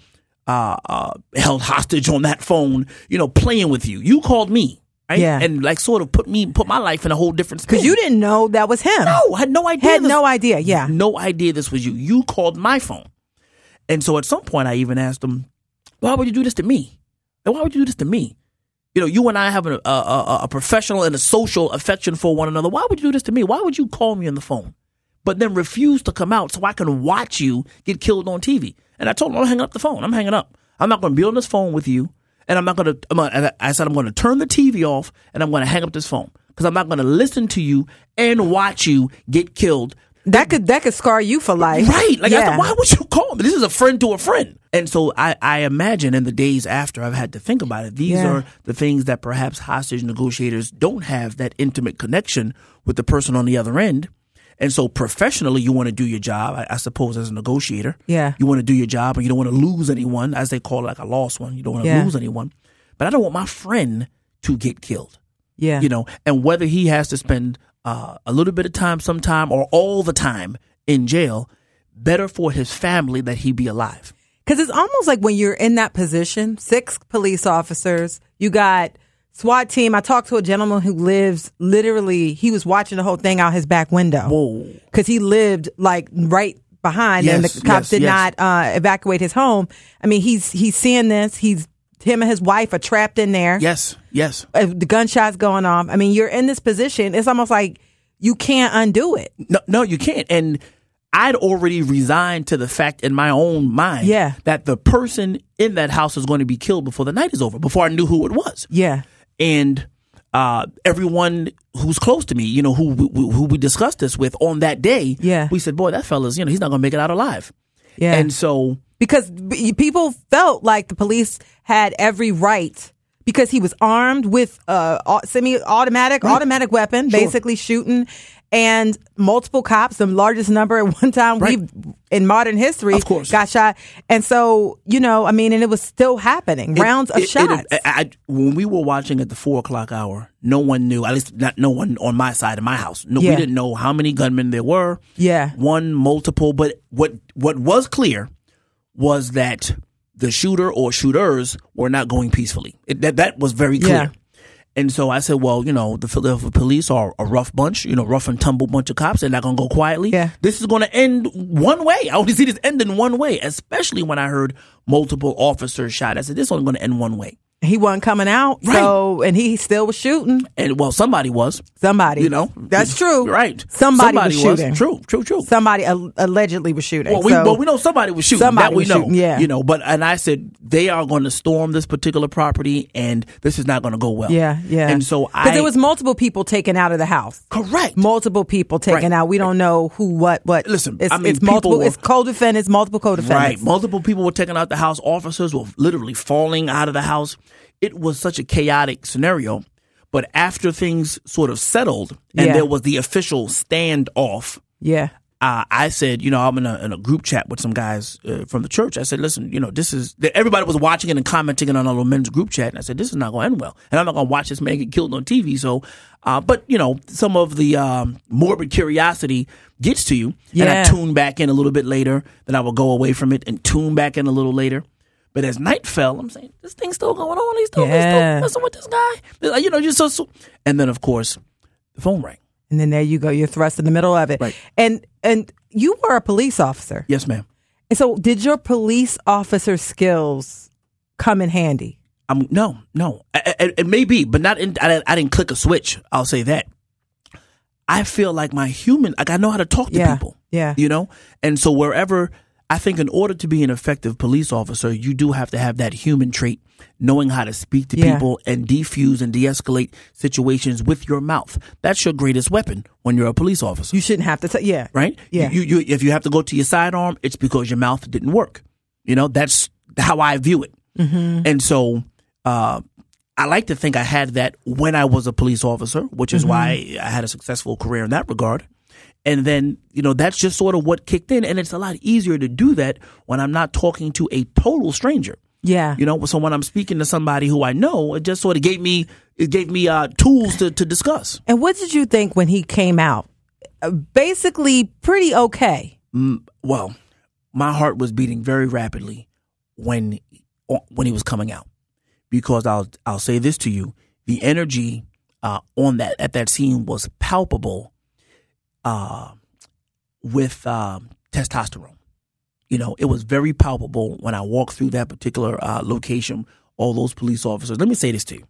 uh, uh, held hostage on that phone, you know, playing with you. You called me, right? Yeah. and like sort of put me, put my life in a whole different spin. Because you didn't know that was him. No, I had no idea. Had this- no idea. Yeah. no idea this was you. You called my phone. And so at some point, I even asked him, why would you do this to me? And why would you do this to me? You know, you and I have a, a, a, professional and a social affection for one another. Why would you do this to me? Why would you call me on the phone, but then refuse to come out so I can watch you get killed on TV? And I told him, I'm hanging up the phone. I'm hanging up. I'm not going to be on this phone with you. And I'm not going to, I said, I'm going to turn the TV off and I'm going to hang up this phone because I'm not going to listen to you and watch you get killed That could that could scar you for life. Right. Like, I yeah. thought, why would you call me? This is a friend to a friend. And so I, I imagine in the days after I've had to think about it, these Yeah. are the things that perhaps hostage negotiators don't have that intimate connection with the person on the other end. And so professionally, you want to do your job, I, I suppose, as a negotiator. Yeah. You want to do your job and you don't want to lose anyone, as they call it, like a lost one. You don't want to Yeah. lose anyone. But I don't want my friend to get killed yeah. you know, and whether he has to spend uh, a little bit of time sometime or all the time in jail, better for his family that he be alive. Because it's almost like when you're in that position, six police officers, you got SWAT team. I talked to a gentleman who lives literally, he was watching the whole thing out his back window. Whoa. Because he lived like right behind and the cops yes, did yes. not uh, evacuate his home. I mean, he's he's seeing this. He's him and his wife are trapped in there. Yes, yes. Uh, The gunshots going off. I mean, you're in this position. It's almost like you can't undo it. No, no, you can't. And I'd already resigned to the fact in my own mind Yeah. that the person in that house is going to be killed before the night is over, before I knew who it was. Yeah. and uh, everyone who's close to me, you know, who who who we discussed this with on that day, Yeah. we said, "Boy, that fella's, you know, he's not gonna make it out alive." Yeah. And so, because people felt like the police had every right because he was armed with uh, a semi-automatic automatic weapon, basically shooting, and multiple cops, the largest number at one time Right. we've in modern history, Of course. got shot. And so, you know, I mean, and it was still happening, it- rounds of it- it- shots. I, I- when we were watching at the four o'clock hour, no one knew. At least not no one on my side of my house. No, Yeah. we didn't know how many gunmen there were. Yeah. one, multiple. But what what was clear was that the shooter or shooters were not going peacefully. It, that that was very clear. Yeah. And so I said, well, you know, the Philadelphia police are a rough bunch, you know, rough and tumble bunch of cops. They're not going to go quietly. Yeah. This is going to end one way. I only see this end in one way, especially when I heard multiple officers shot. I said, this is only going to end one way. He wasn't coming out, Right. so and he still was shooting And well, somebody was, somebody. you know, that's true. Right. Somebody, was shooting. True, true, true. Somebody al- allegedly was shooting. Well, we, so- well, we know somebody was shooting. Somebody that we was know. shooting, yeah. You know, but and I said they are going to storm this particular property, and this is not going to go well. Yeah, yeah. And so I because there was multiple people taken out of the house. correct. Multiple people taken Right. out. We don't know who, what, what. Listen, it's, I mean, it's multiple. were- it's co-defendants, multiple co-defendants. Right. Multiple people were taken out the house. Officers were literally falling out of the house. It was such a chaotic scenario. But after things sort of settled and Yeah. there was the official standoff, Yeah, uh, I said, you know, I'm in a, in a group chat with some guys uh, from the church. I said, listen, you know, this is everybody was watching it and commenting it on our little men's group chat, and I said, this is not going to end well, and I'm not going to watch this man get killed on TV. So, uh, but you know, some of the um, morbid curiosity gets to you, and I tune back in a little bit later. Then I will go away from it and tune back in a little later. But as night fell, I'm saying this thing's still going on. He's still, he's still messing with this guy. You know, just so, so. And then of course, the phone rang. and then there you go. You're thrust in the middle of it. Right. And and you were a police officer. Yes, ma'am. And so, did your police officer skills come in handy? I'm no, no. I- I- It, may be, but not. In, I, didn't- I didn't click a switch. I'll say that. I feel like my human, like I know how to talk to Yeah, people. yeah. You know, and so wherever I think, in order to be an effective police officer, you do have to have that human trait, knowing how to speak to Yeah. people and defuse and de-escalate situations with your mouth. That's your greatest weapon when you're a police officer You shouldn't have to. T- yeah. right? Yeah. You, you, if you have to go to your sidearm, it's because your mouth didn't work. You know, that's how I view it. Mm-hmm. And so, uh, I like to think I had that when I was a police officer, which is Mm-hmm. why I had a successful career in that regard. And then, you know, that's just sort of what kicked in. And it's a lot easier to do that when I'm not talking to a total stranger. Yeah. You know, so when I'm speaking to somebody who I know, it just sort of gave me, it gave me, uh, tools to, to discuss. And what did you think when he came out? Uh, basically, pretty okay. well, my heart was beating very rapidly when when he was coming out because I'll I'll say this to you: the energy uh, on that at that scene was palpable uh, with um, testosterone. You know, it was very palpable when I walked through that particular uh, location. All those police officers. Let me say this to you: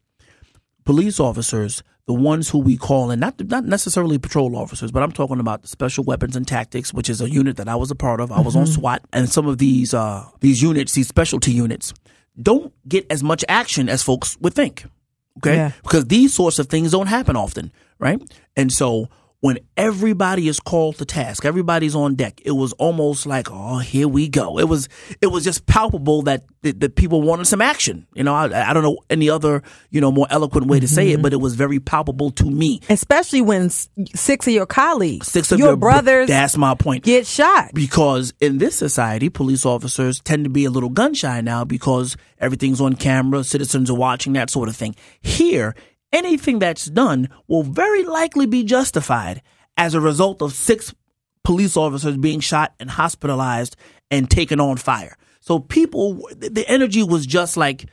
police officers, the ones who we call, and not not necessarily patrol officers, but I'm talking about the special weapons and tactics, which is a unit that I was a part of. I was on SWAT, and some of these uh, these units, these specialty units, don't get as much action as folks would think. Okay, Yeah. because these sorts of things don't happen often, right? And so when everybody is called to task, everybody's on deck. It was almost like, oh, here we go. It was, it was just palpable that that, that people wanted some action. You know, I, I don't know any other, you know, more eloquent way to say it, mm-hmm. but it was very palpable to me. Especially when six of your colleagues, Six of your your br- brothers, That's my point. get shot. because in this society, police officers tend to be a little gun shy now because everything's on camera, citizens are watching, that sort of thing. Here, anything that's done will very likely be justified as a result of six police officers being shot and hospitalized and taken on fire. So people, the energy was just like,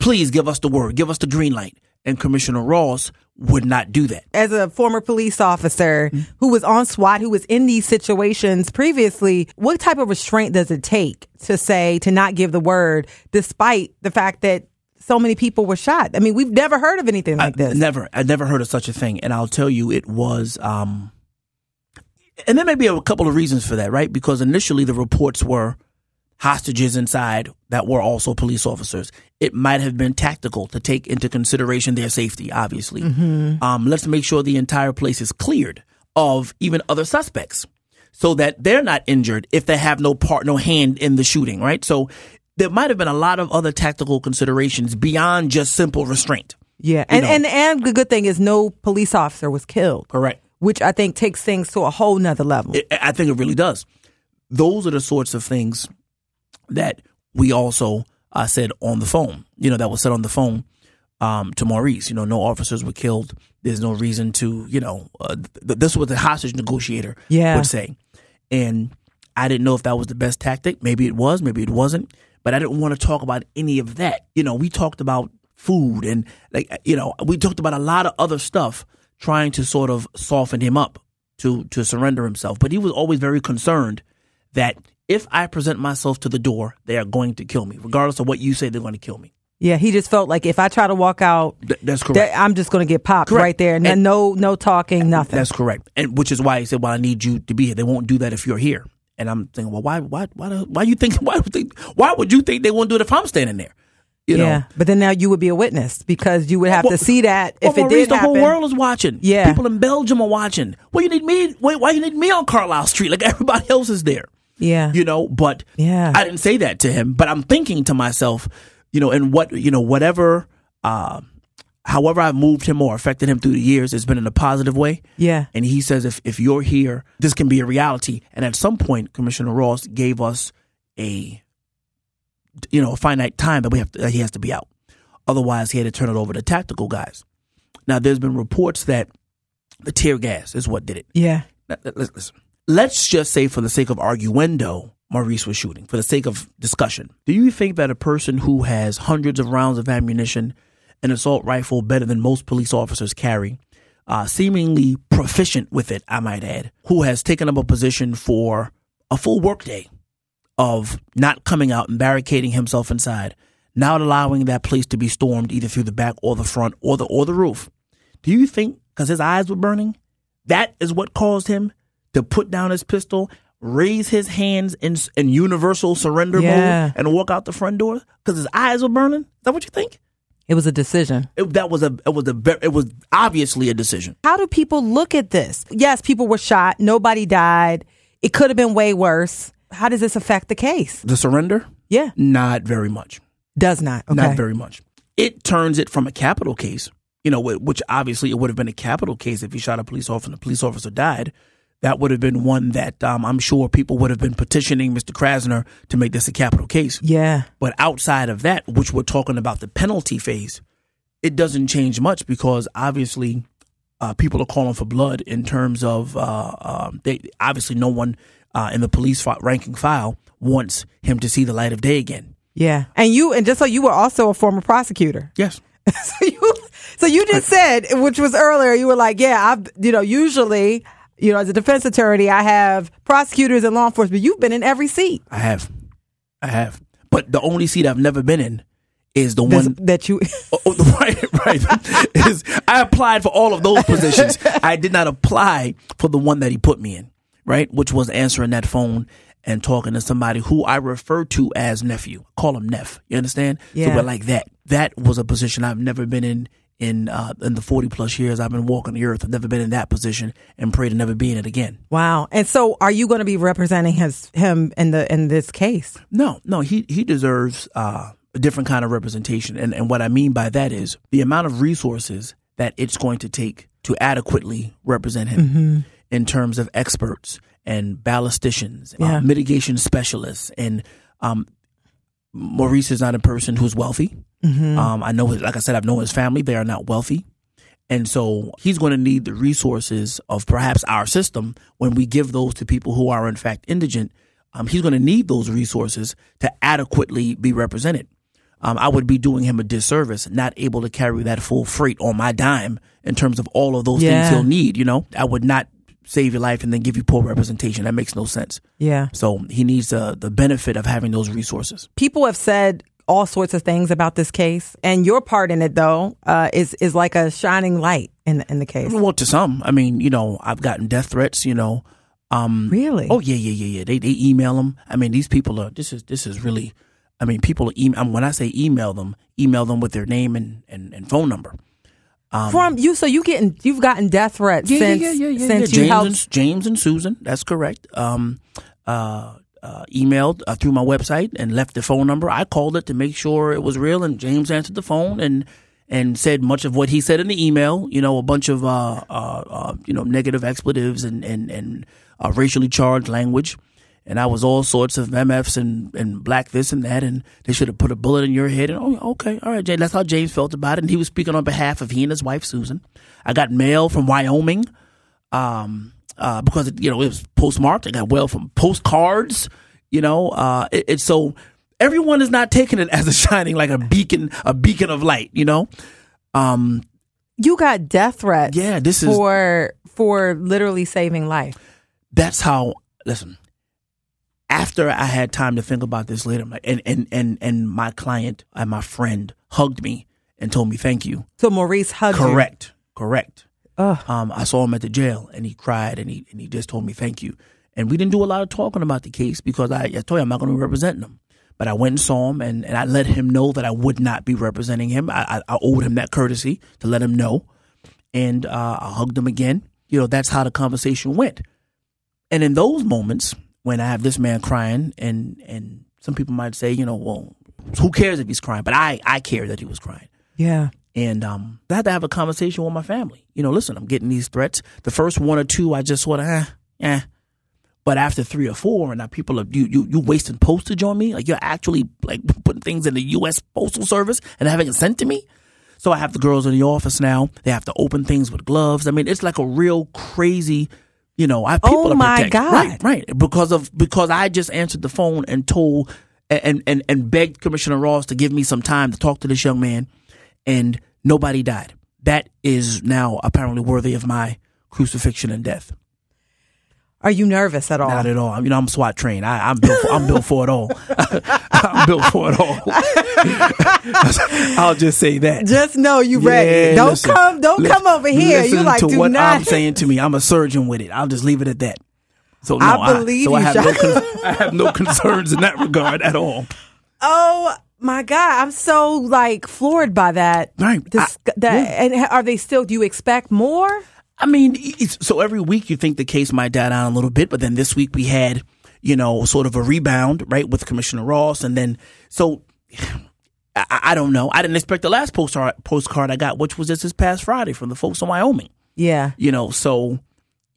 please give us the word, give us the green light. And Commissioner Ross would not do that. as a former police officer mm-hmm. who was on SWAT, who was in these situations previously, what type of restraint does it take to say to not give the word, despite the fact that so many people were shot? I mean, we've never heard of anything like I, this. Never, I never heard of such a thing, and I'll tell you, it was. um And there may be a couple of reasons for that, right? Because initially the reports were hostages inside that were also police officers. It might have been tactical to take into consideration their safety. Obviously, um, let's make sure the entire place is cleared of even other suspects so that they're not injured if they have no part, no hand in the shooting, right? So there might have been a lot of other tactical considerations beyond just simple restraint. yeah, and, know. and and the good thing is no police officer was killed, Correct. which I think takes things to a whole nother level. It, I think it really does. Those are the sorts of things that we also uh, said on the phone. You know, that was said on the phone um, to Maurice. You know, no officers were killed. There's no reason to, you know, uh, th- this was the hostage negotiator Yeah. would say. And I didn't know if that was the best tactic. Maybe it was, maybe it wasn't. But I didn't want to talk about any of that. You know, we talked about food and like you know, we talked about a lot of other stuff trying to sort of soften him up to to surrender himself. But he was always very concerned that if I present myself to the door, they are going to kill me, regardless of what you say they're going to kill me. yeah, he just felt like if I try to walk out, Th- that's correct. that I'm just going to get popped Correct. right there, and, And- no no talking, nothing. That's correct, and which is why he said, "Well, I need you to be here. They won't do that if you're here." And I'm thinking, "Well, why, why, why, do- why you think, why, would they, why would you think they won't do it if I'm standing there?" You yeah, know, but then now you would be a witness because you would have Well, to see that well, if it Maurice, did the happen. whole world is watching. Yeah. people in Belgium are watching. Well, you need me. Wait, why you need me on Carlisle Street? Like everybody else is there. yeah, you know but Yeah. i didn't say that to him but i'm thinking to myself you know and what you know whatever uh however i've moved him or affected him through the years it's been in a positive way yeah, and he says if if you're here this can be a reality and at some point commissioner ross gave us a you know a finite time that we have to, that he has to be out otherwise he had to turn it over to tactical guys now there's been reports that the tear gas is what did it yeah. now, listen. Let's just say, for the sake of arguendo, Maurice was shooting. For the sake of discussion, do you think that a person who has hundreds of rounds of ammunition, an assault rifle better than most police officers carry, uh, seemingly proficient with it, I might add, who has taken up a position for a full workday of not coming out and barricading himself inside, not allowing that place to be stormed either through the back or the front or the or the roof? Do you think because his eyes were burning, that is what caused him to put down his pistol, raise his hands in in universal surrender Yeah. mode, and walk out the front door because his eyes were burning? Is that what you think? It was a decision. It, that was a it was a it was obviously a decision. How do people look at this? Yes, people were shot. Nobody died. It could have been way worse. How does this affect the case? The surrender, Yeah, not very much. does not. Okay. Not very much. It turns it from a capital case, you know, which obviously it would have been a capital case if he shot a police officer and the police officer died. That would have been one that um, I'm sure people would have been petitioning Mr. Krasner to make this a capital case. Yeah. But outside of that, which we're talking about the penalty phase, it doesn't change much because obviously uh, people are calling for blood in terms of uh, um, they obviously no one uh, in the police ranking file wants him to see the light of day again. Yeah. And you, and just so you were also a former prosecutor. Yes. so you, so you just said, which was earlier, you were like, yeah, I've, you know, usually, you know, as a defense attorney, I have prosecutors and law enforcement. You've been in every seat I have. I have. But the only seat I've never been in is the this- one that you, Oh, oh, right, right. Is I applied for all of those positions. I did not apply for the one that he put me in, right? Which was answering that phone and talking to somebody who I refer to as nephew. Call him Neff. You understand? Yeah. So we're like that. That was a position I've never been in in uh, in the 40 plus years I've been walking the earth. I've never been in that position and pray to never be in it again. Wow. And so are you going to be representing his him in the in this case? No, no, he he deserves uh, a different kind of representation. And and what I mean by that is the amount of resources that it's going to take to adequately represent him in terms of experts and ballisticians, Yeah. uh, mitigation specialists, and um, Maurice is not a person who's wealthy. Um, I know, his, like I said, I've known his family; they are not wealthy, and so he's going to need the resources of perhaps our system when we give those to people who are in fact indigent. Um, he's going to need those resources to adequately be represented. Um, I would be doing him a disservice, not able to carry that full freight on my dime in terms of all of those Yeah. things he'll need. You know, I would not save your life and then give you poor representation. That makes no sense. Yeah. So he needs uh, the benefit of having those resources. People have said all sorts of things about this case, and your part in it though uh, is is like a shining light in in the case. Well, to some, I mean, you know, I've gotten death threats. You know, um, Really? Oh yeah, yeah, yeah, yeah. They they email them. I mean, these people are. This is this is really. I mean, people email. When I say email them, email them with their name and, and, and phone number. From you, so you getting you've gotten death threats since since you James helped. and, James and Susan. That's correct. Um, uh, uh, emailed uh, through my website and left the phone number. I called it to make sure it was real, and James answered the phone and and said much of what he said in the email. You know, a bunch of uh, uh, uh, you know negative expletives and and and racially charged language. And I was all sorts of MFs and, and black this and that, and they should have put a bullet in your head. And oh, okay, all right, Jay. That's how James felt about it. And he was speaking on behalf of he and his wife Susan. I got mail from Wyoming um, uh, because it, you know it was postmarked. I got well from postcards. You know, uh, it, it's so everyone is not taking it as a shining like a beacon, a beacon of light. You know, um, You got death threats. Yeah, this is- for for literally saving life. that's how. Listen, after I had time to think about this later, and and and and my client and my friend hugged me and told me thank you. So Maurice hugged you. Correct, correct. Ugh. Um, I saw him at the jail, and he cried, and he and he just told me thank you. And we didn't do a lot of talking about the case because I, I told you I'm not going to be representing him. But I went and saw him, and, and I let him know that I would not be representing him. I, I, I owed him that courtesy to let him know, and uh, I hugged him again. You know, that's how the conversation went. And in those moments when I have this man crying, and and some people might say, you know, well, who cares if he's crying? But I I care that he was crying. Yeah. And um, I had to have a conversation with my family. You know, listen, I'm getting these threats. The first one or two, I just sort of, eh, eh. But after three or four, and now people are you you you wasting postage on me. Like you're actually like putting things in the U.S. Postal Service and having it sent to me. So I have the girls in the office now. They have to open things with gloves. I mean, it's like a real crazy. You know, I people Oh my. God. Right, right. Because of because I just answered the phone and told and and and begged Commissioner Ross to give me some time to talk to this young man and nobody died. That is now apparently worthy of my crucifixion and death. Are you nervous at all? Not at all. You know, I'm SWAT trained. I, I'm built. For, I'm built for it all. I'm built for it all. I'll just say that. Just know you Yeah, ready. Don't listen. come. Don't Listen- come over here. You like to do what not. I'm saying to me. I'm a surgeon with it. I'll just leave it at that. So no, I believe so I you, have no I have no concerns in that regard at all. Oh my God! I'm so like floored by that. Right. This, I- that and are they still? Do you expect more? I mean, it's, so every week you think the case might die down a little bit, but then this week we had, you know, sort of a rebound, right, with Commissioner Ross, and then so I, I don't know. I didn't expect the last postcard postcard I got, which was just this past Friday from the folks in Wyoming. Yeah. You know, so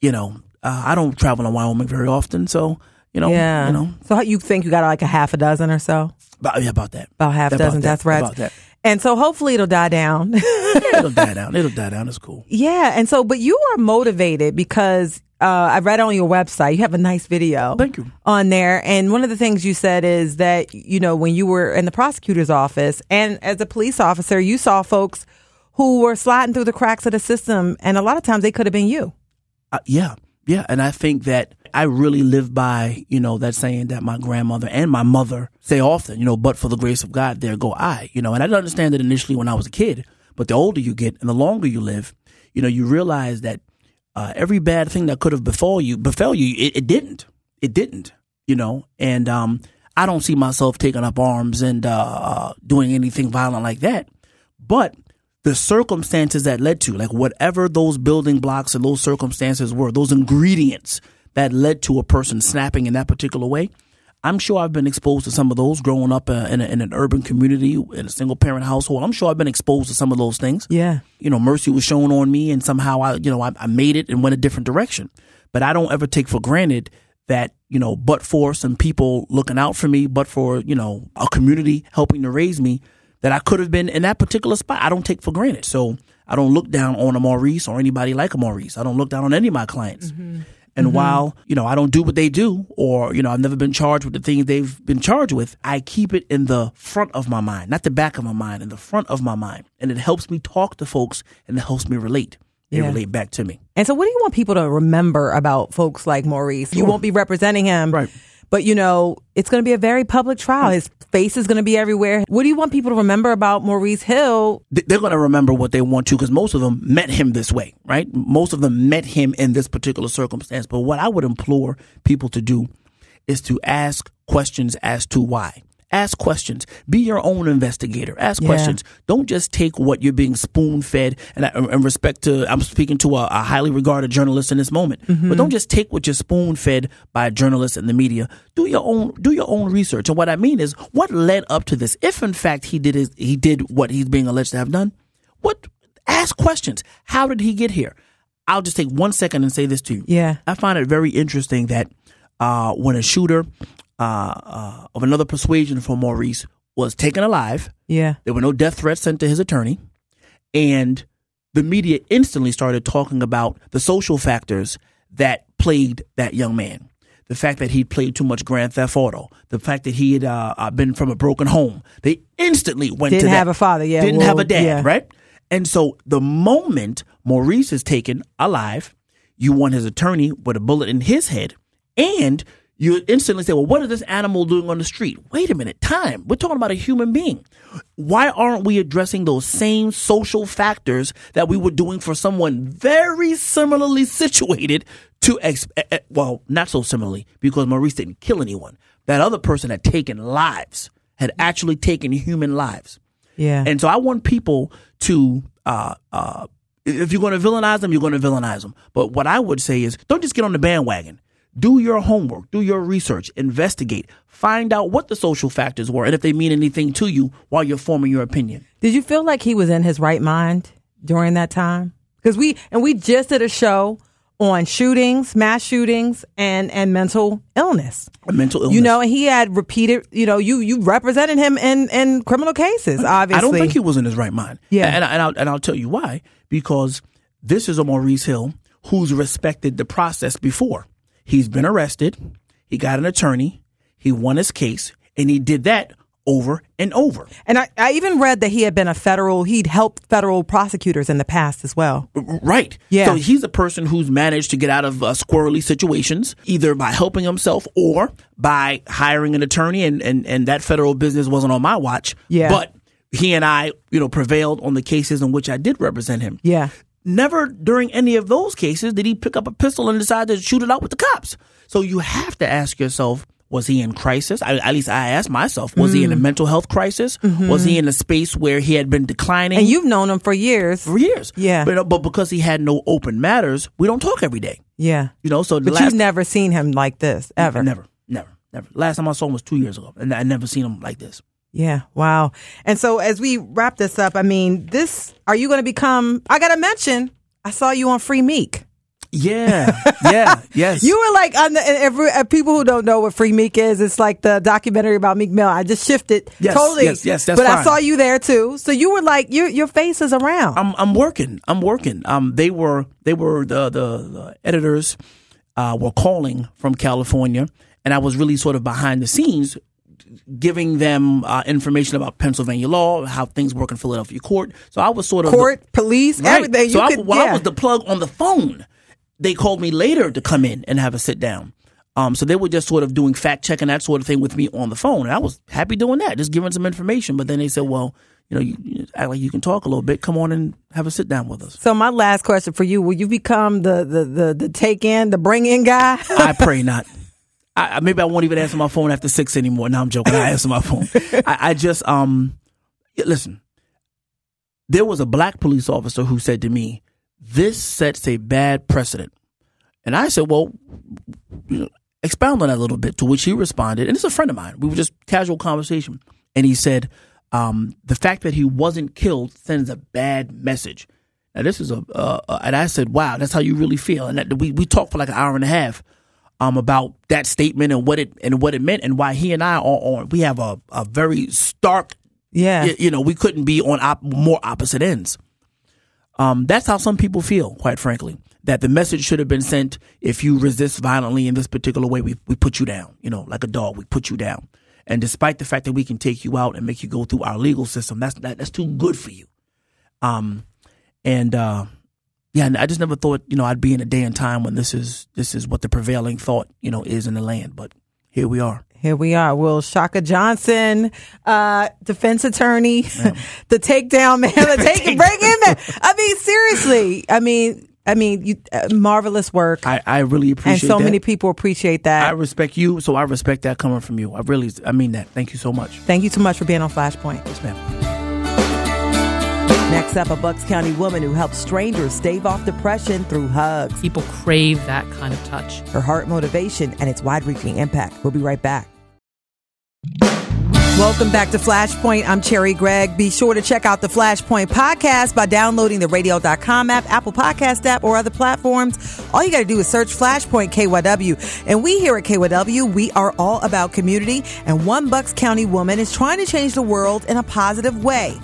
you know, uh, I don't travel in Wyoming very often, so you know, Yeah. you know, So you think you got like a half a dozen or so? About, yeah, about that, About half a About dozen that, death threats. about that. And so hopefully it'll die down. It'll die down. It'll die down. It's cool. yeah. And so, but you are motivated because uh, I read on your website, you have a nice video. Thank you. On there. And one of the things you said is that, you know, when you were in the prosecutor's office and as a police officer, you saw folks who were sliding through the cracks of the system. And a lot of times they could have been you. Uh, yeah, yeah, and I think that I really live by you know that saying that my grandmother and my mother say often. You know, but for the grace of God, there go I. You know, and I didn't understand it initially when I was a kid, but the older you get and the longer you live, you know, you realize that uh, every bad thing that could have befall you befell you, it, it didn't. It didn't. You know, and um, I don't see myself taking up arms and uh, uh, doing anything violent like that, but the circumstances that led to, like whatever those building blocks and those circumstances were, those ingredients that led to a person snapping in that particular way. I'm sure I've been exposed to some of those growing up uh, in, a, in an urban community in a single parent household. I'm sure I've been exposed to some of those things. Yeah. You know, mercy was shown on me and somehow I, you know, I, I made it and went a different direction. But I don't ever take for granted that, you know, but for some people looking out for me, but for, you know, a community helping to raise me, that I could have been in that particular spot. I don't take for granted. So I don't look down on a Maurice or anybody like a Maurice. I don't look down on any of my clients. Mm-hmm. And mm-hmm. while, you know, I don't do what they do or, you know, I've never been charged with the things they've been charged with, I keep it in the front of my mind, not the back of my mind, in the front of my mind. And it helps me talk to folks and it helps me relate. They Yeah. relate back to me. And so, what do you want people to remember about folks like Maurice? You won't be representing him, Right. But you know, it's going to be a very public trial. His face is going to be everywhere. What do you want people to remember about Maurice Hill? they're going to remember what they want to because most of them met him this way, right? Most of them met him in this particular circumstance. But what I would implore people to do is to ask questions as to why. Ask questions. Be your own investigator. Ask Yeah. questions. Don't just take what you're being spoon fed. And in respect to, I'm speaking to a, a highly regarded journalist in this moment. But don't just take what you're spoon fed by journalists and the media. Do your own, do your own research. And what I mean is, what led up to this? If in fact he did his, he did what he's being alleged to have done, what? Ask questions. How did he get here? I'll just take one second and say this to you. Yeah. I find it very interesting that uh, when a shooter uh, uh, of another persuasion for Maurice was taken alive, Yeah. there were no death threats sent to his attorney, and the media instantly started talking about the social factors that plagued that young man. The fact that he played too much Grand Theft Auto, the fact that he had uh, uh, been from a broken home, they instantly went Didn't to that. have a father, yeah, Didn't well, have a dad, yeah. right? And so the moment Maurice is taken alive, you want his attorney with a bullet in his head, and you instantly say, well, what is this animal doing on the street? Wait a minute, time. We're talking about a human being. Why aren't we addressing those same social factors that we were doing for someone very similarly situated to, ex- eh, eh, well, not so similarly, because Maurice didn't kill anyone. That other person had taken lives, had actually taken human lives. Yeah. And so I want people to, uh, uh, if you're going to villainize them, you're going to villainize them. But what I would say is don't just get on the bandwagon. Do your homework, do your research, investigate, find out what the social factors were and if they mean anything to you while you're forming your opinion. Did you feel like he was in his right mind during that time? Because we and we just did a show on shootings, mass shootings, and and mental illness. Mental illness. You know, and he had repeated. You know, you you represented him in in criminal cases. Obviously, I don't think he was in his right mind. Yeah. And, and, I'll, and I'll tell you why. Because this is a Maurice Hill who's respected the process before. He's been arrested. He got an attorney. He won his case. And he did that over and over. And I, I even read that he had been a federal. He'd helped federal prosecutors in the past as well. Right. Yeah. So he's a person who's managed to get out of uh, squirrely situations, either by helping himself or by hiring an attorney. And, and, and that federal business wasn't on my watch. Yeah. But he and I, you know, prevailed on the cases in which I did represent him. Yeah. Never during any of those cases did he pick up a pistol and decide to shoot it out with the cops. So you have to ask yourself, was he in crisis? I, at least I asked myself, was he in a Mm. mental health crisis? Was he in a space where he had been declining? Mm-hmm. And you've known him for years. for years. Yeah. But, but because he had no open matters, we don't talk every day. Yeah. You know, so the But last you've never seen him like this ever. never, never, never. Last time I saw him was two years ago, and I never seen him like this. Yeah. Wow. And so as we wrap this up, I mean, this are you going to become? I got to mention, I saw you on Free Meek. Yeah, yeah, yes. You were like on the every, uh, people who don't know what Free Meek is. It's like the documentary about Meek Mill. I just shifted Yes, totally. yes, yes, that's but I saw you there too. So you were like your your face is around. I'm I'm working. I'm working. Um, they were they were the the, the editors uh, were calling from California, and I was really sort of behind the scenes, giving them uh, information about Pennsylvania law, how things work in Philadelphia court. So I was sort of the- Court, police, Right. everything. So you I, could, while yeah. I was the plug on the phone, they called me later to come in and have a sit down. Um, so they were just sort of doing fact checking that sort of thing with me on the phone, and I was happy doing that, just giving some information. But then they said, "Well, you know, you, you act like you can talk a little bit. Come on and have a sit down with us." so my last question for you: Will you become the the the, the take in, the bring in guy? I pray not. I, maybe I won't even answer my phone after six anymore. Now I'm joking. I answer my phone. I, I just um, listen. there was a black police officer who said to me, "This sets a bad precedent." And I said, "Well, you know, expound on that a little bit." To which he responded, and it's a friend of mine. We were just casual conversation, and he said, um, "The fact that he wasn't killed sends a bad message." Now this is a, uh, uh, and I said, "Wow, that's how you really feel." And that, we we talked for like an hour and a half um, about that statement and what it and what it meant and why he and I are on. We have a, a very stark, Yeah. y- you know, we couldn't be on op- more opposite ends. Um, that's how some people feel, quite frankly. That the message should have been sent: if you resist violently in this particular way, we we put you down. You know, like a dog, we put you down. And despite the fact that we can take you out and make you go through our legal system, that's that, that's too good for you. Um, and uh, yeah, and I just never thought you know I'd be in a day and time when this is this is what the prevailing thought you know is in the land. But here we are. Here we are. Will Shaka Johnson, uh, defense attorney, the takedown man, the take and break in man. I mean, seriously. I mean, I mean, you, uh, marvelous work. I, I really appreciate. That. And so that. many people appreciate that. I respect you, so I respect that coming from you. I really, I mean that. Thank you so much. Thank you so much for being on Flashpoint. Yes, ma'am. Next up, a Bucks County woman who helps strangers stave off depression through hugs. People crave that kind of touch. Her heart motivation and its wide reaching impact. We'll be right back. Welcome back to Flashpoint. I'm Cherri Gregg. Be sure to check out the Flashpoint podcast by downloading the radio.com app, Apple Podcast app, or other platforms. All you got to do is search Flashpoint KYW. And we here at KYW, we are all about community. And one Bucks County woman is trying to change the world in a positive way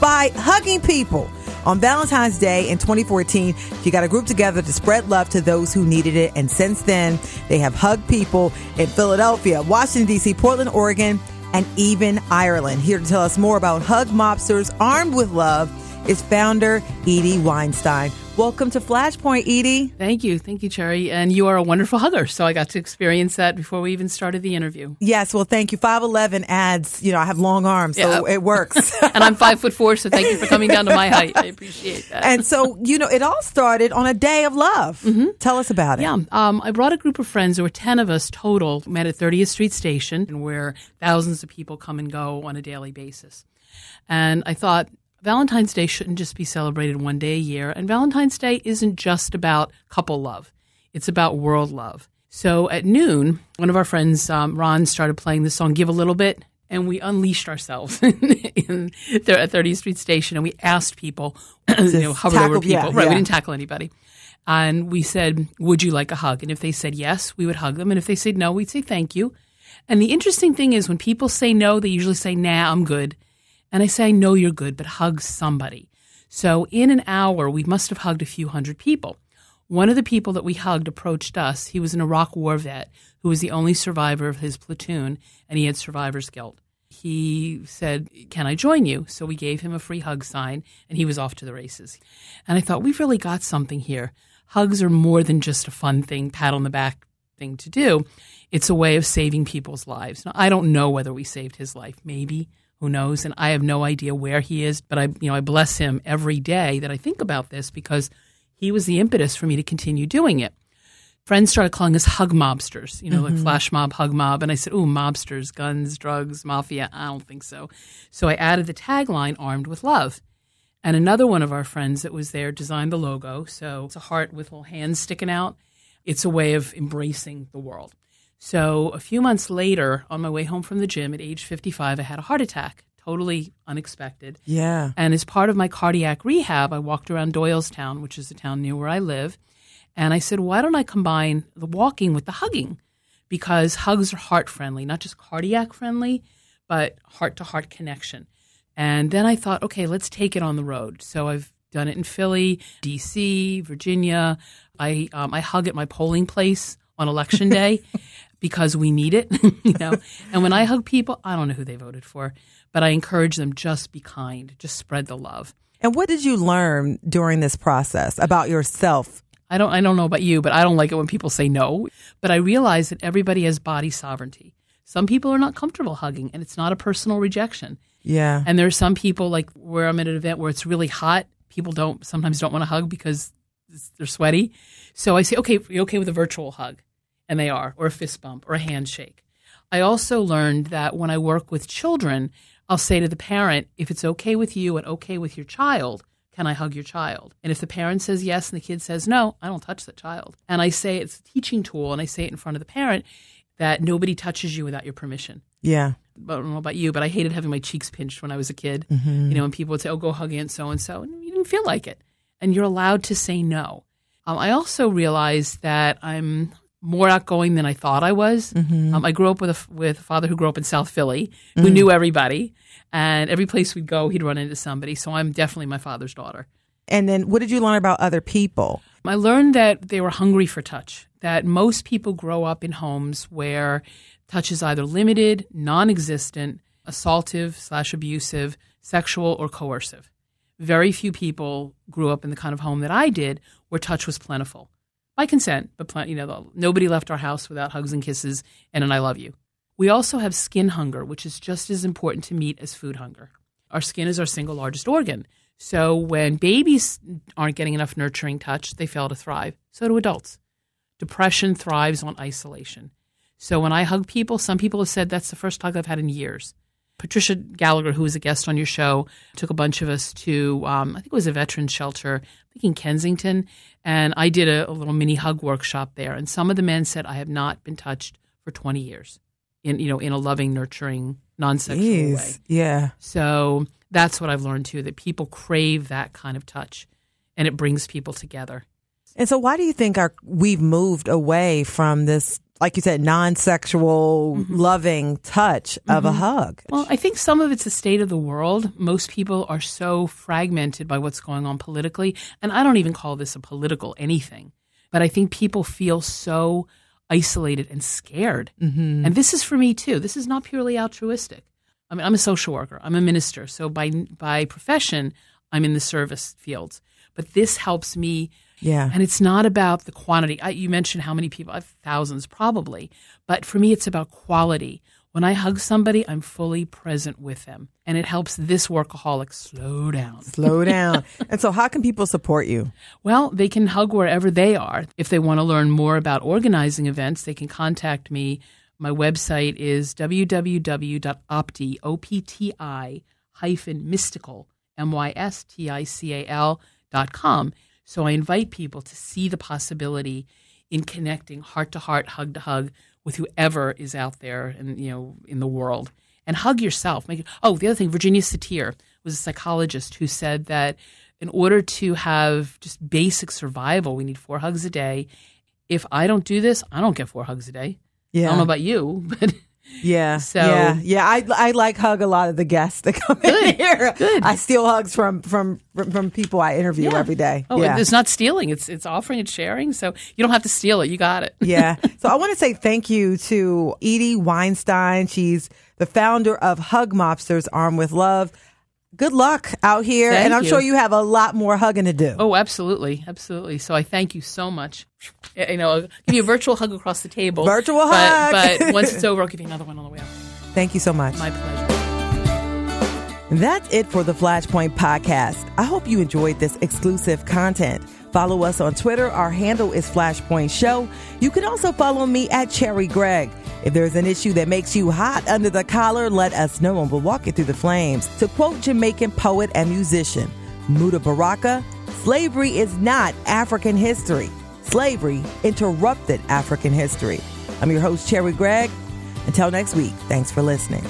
by hugging people. On Valentine's Day in 2014, she got a group together to spread love to those who needed it. And since then, they have hugged people in Philadelphia, Washington, D.C., Portland, Oregon, and even Ireland. Here to tell us more about Hug Mobsters Armed with Love is founder Edie Weinstein. Welcome to Flashpoint, Edie. Thank you. Thank you, Cherri. And you are a wonderful hugger. So I got to experience that before we even started the interview. Yes, well, thank you. 5'11 adds, you know, I have long arms, so Yeah. it works. And I'm five foot four, so thank you for coming down to my height. I appreciate that. and so, you know, it all started on a day of love. Tell us about it. Yeah, um, I brought a group of friends. There were 10 of us total, met at 30th Street Station, and where thousands of people come and go on a daily basis. And I thought Valentine's Day shouldn't just be celebrated one day a year. And Valentine's Day isn't just about couple love, it's about world love. So at noon, one of our friends, um, Ron, started playing the song Give a Little Bit. And we unleashed ourselves in there at 30th Street Station, and we asked people, you know, were tackle- people, yeah, right? yeah. We didn't tackle anybody. And we said, Would you like a hug? And if they said yes, we would hug them. And if they said no, we'd say thank you. And the interesting thing is, when people say no, they usually say, Nah, I'm good. And I say, I know you're good, but hug somebody. So in an hour, we must have hugged a few hundred people. One of the people that we hugged approached us. He was an Iraq war vet who was the only survivor of his platoon, and he had survivor's guilt. He said, Can I join you? So we gave him a free hug sign, and he was off to the races. And I thought, We've really got something here. Hugs are more than just a fun thing, pat on the back thing to do. It's a way of saving people's lives. Now, I don't know whether we saved his life. Maybe. Who knows? And I have no idea where he is, but I, you know, I bless him every day that I think about this because he was the impetus for me to continue doing it. Friends started calling us hug mobsters, you know, like mm-hmm. flash mob, hug mob. And I said, ooh, mobsters, guns, drugs, mafia. I don't think so. So I added the tagline, armed with love. And another one of our friends that was there designed the logo. So it's a heart with little hands sticking out. It's a way of embracing the world. So a few months later, on my way home from the gym at age 55, I had a heart attack, totally unexpected. Yeah. And as part of my cardiac rehab, I walked around Doylestown, which is a town near where I live. And I said, why don't I combine the walking with the hugging? Because hugs are heart friendly, not just cardiac friendly, but heart to heart connection. And then I thought, okay, let's take it on the road. So I've done it in Philly, DC, Virginia. I um, I hug at my polling place on election day because we need it, you know. And when I hug people, I don't know who they voted for, but I encourage them just be kind, just spread the love. And what did you learn during this process about yourself? I don't I don't know about you, but I don't like it when people say no. But I realize that everybody has body sovereignty. Some people are not comfortable hugging, and it's not a personal rejection. Yeah. And there are some people like where I'm at an event where it's really hot. People don't sometimes don't want to hug because they're sweaty. So I say, okay, you okay with a virtual hug? And they are, or a fist bump, or a handshake. I also learned that when I work with children, I'll say to the parent, if it's okay with you and okay with your child, can I hug your child? And if the parent says yes and the kid says no, I don't touch the child. And I say it's a teaching tool and I say it in front of the parent that nobody touches you without your permission. Yeah. But I don't know about you, but I hated having my cheeks pinched when I was a kid. Mm-hmm. You know, and people would say, "Oh, go hug Aunt so and so," and you didn't feel like it, and you're allowed to say no. Um, I also realized that I'm more outgoing than I thought I was. Mm-hmm. Um, I grew up with a with a father who grew up in South Philly, who knew everybody, and every place we'd go, he'd run into somebody. So I'm definitely my father's daughter. And then what did you learn about other people? I learned that they were hungry for touch, that most people grow up in homes where touch is either limited, non existent, assaultive slash abusive, sexual, or coercive. Very few people grew up in the kind of home that I did where touch was plentiful. By consent, but you know, nobody left our house without hugs and kisses and an I love you. We also have skin hunger, which is just as important to meet as food hunger. Our skin is our single largest organ. So when babies aren't getting enough nurturing touch, they fail to thrive. So do adults. Depression thrives on isolation. So when I hug people, some people have said that's the first hug I've had in years. Patricia Gallagher, who was a guest on your show, took a bunch of us to, um, I think it was a veteran shelter, I think in Kensington, and I did a, a little mini hug workshop there. And some of the men said, I have not been touched for 20 years in, you know, in a loving, nurturing, non-sexual way. Yeah. So that's what I've learned too, that people crave that kind of touch and it brings people together. And so, why do you think our we've moved away from this, like you said, non-sexual, mm-hmm. loving touch of a mm-hmm. hug? Well, I think some of it's the state of the world. Most people are so fragmented by what's going on politically. And I don't even call this a political anything, but I think people feel so isolated and scared. Mm-hmm. And this is for me too. This is not purely altruistic. I mean, I'm a social worker, I'm a minister. So by, by profession, I'm in the service fields. But this helps me Yeah. and it's not about the quantity. I, you mentioned how many people, I have thousands probably, but for me, it's about quality. When I hug somebody, I'm fully present with them, and it helps this workaholic slow down. Slow down. and so, how can people support you? Well, they can hug wherever they are. If they want to learn more about organizing events, they can contact me. My website is www.opti, O-P-T-I, hyphen mystical, M-Y-S-T-I-C-A-L dot com. So I invite people to see the possibility in connecting heart to heart, hug to hug with whoever is out there and you know in the world. And hug yourself. Make it, oh, the other thing, Virginia Satir was a psychologist who said that in order to have just basic survival, we need four hugs a day. If I don't do this, I don't get four hugs a day. Yeah. I don't know about you, but Yeah. So- yeah, yeah. I I like hug a lot of the guests that come in here. good. I steal hugs from from from people I interview Yeah. every day. oh, yeah. it's not stealing. It's it's offering and sharing. So you don't have to steal it. You got it. yeah. So I want to say thank you to Edie Weinstein. She's the founder of Hug Mobsters Arm with Love. Good luck out here, Thank and I'm you. sure you have a lot more hugging to do. Oh, absolutely, absolutely. So I thank you so much. Eh, you know, I'll give you a virtual hug across the table. Virtual but, hug. But once it's over, I'll give you another one on the way out. Thank you so much. My pleasure. That's it for the Flashpoint podcast. I hope you enjoyed this exclusive content. Follow us on Twitter. Our handle is Flashpoint Show. You can also follow me at Cherri Gregg. If there's an issue that makes you hot under the collar, let us know and we'll walk you through the flames. To quote Jamaican poet and musician Mutabaruka, slavery is not African history. Slavery interrupted African history. I'm your host, Cherri Gregg. Until next week, thanks for listening.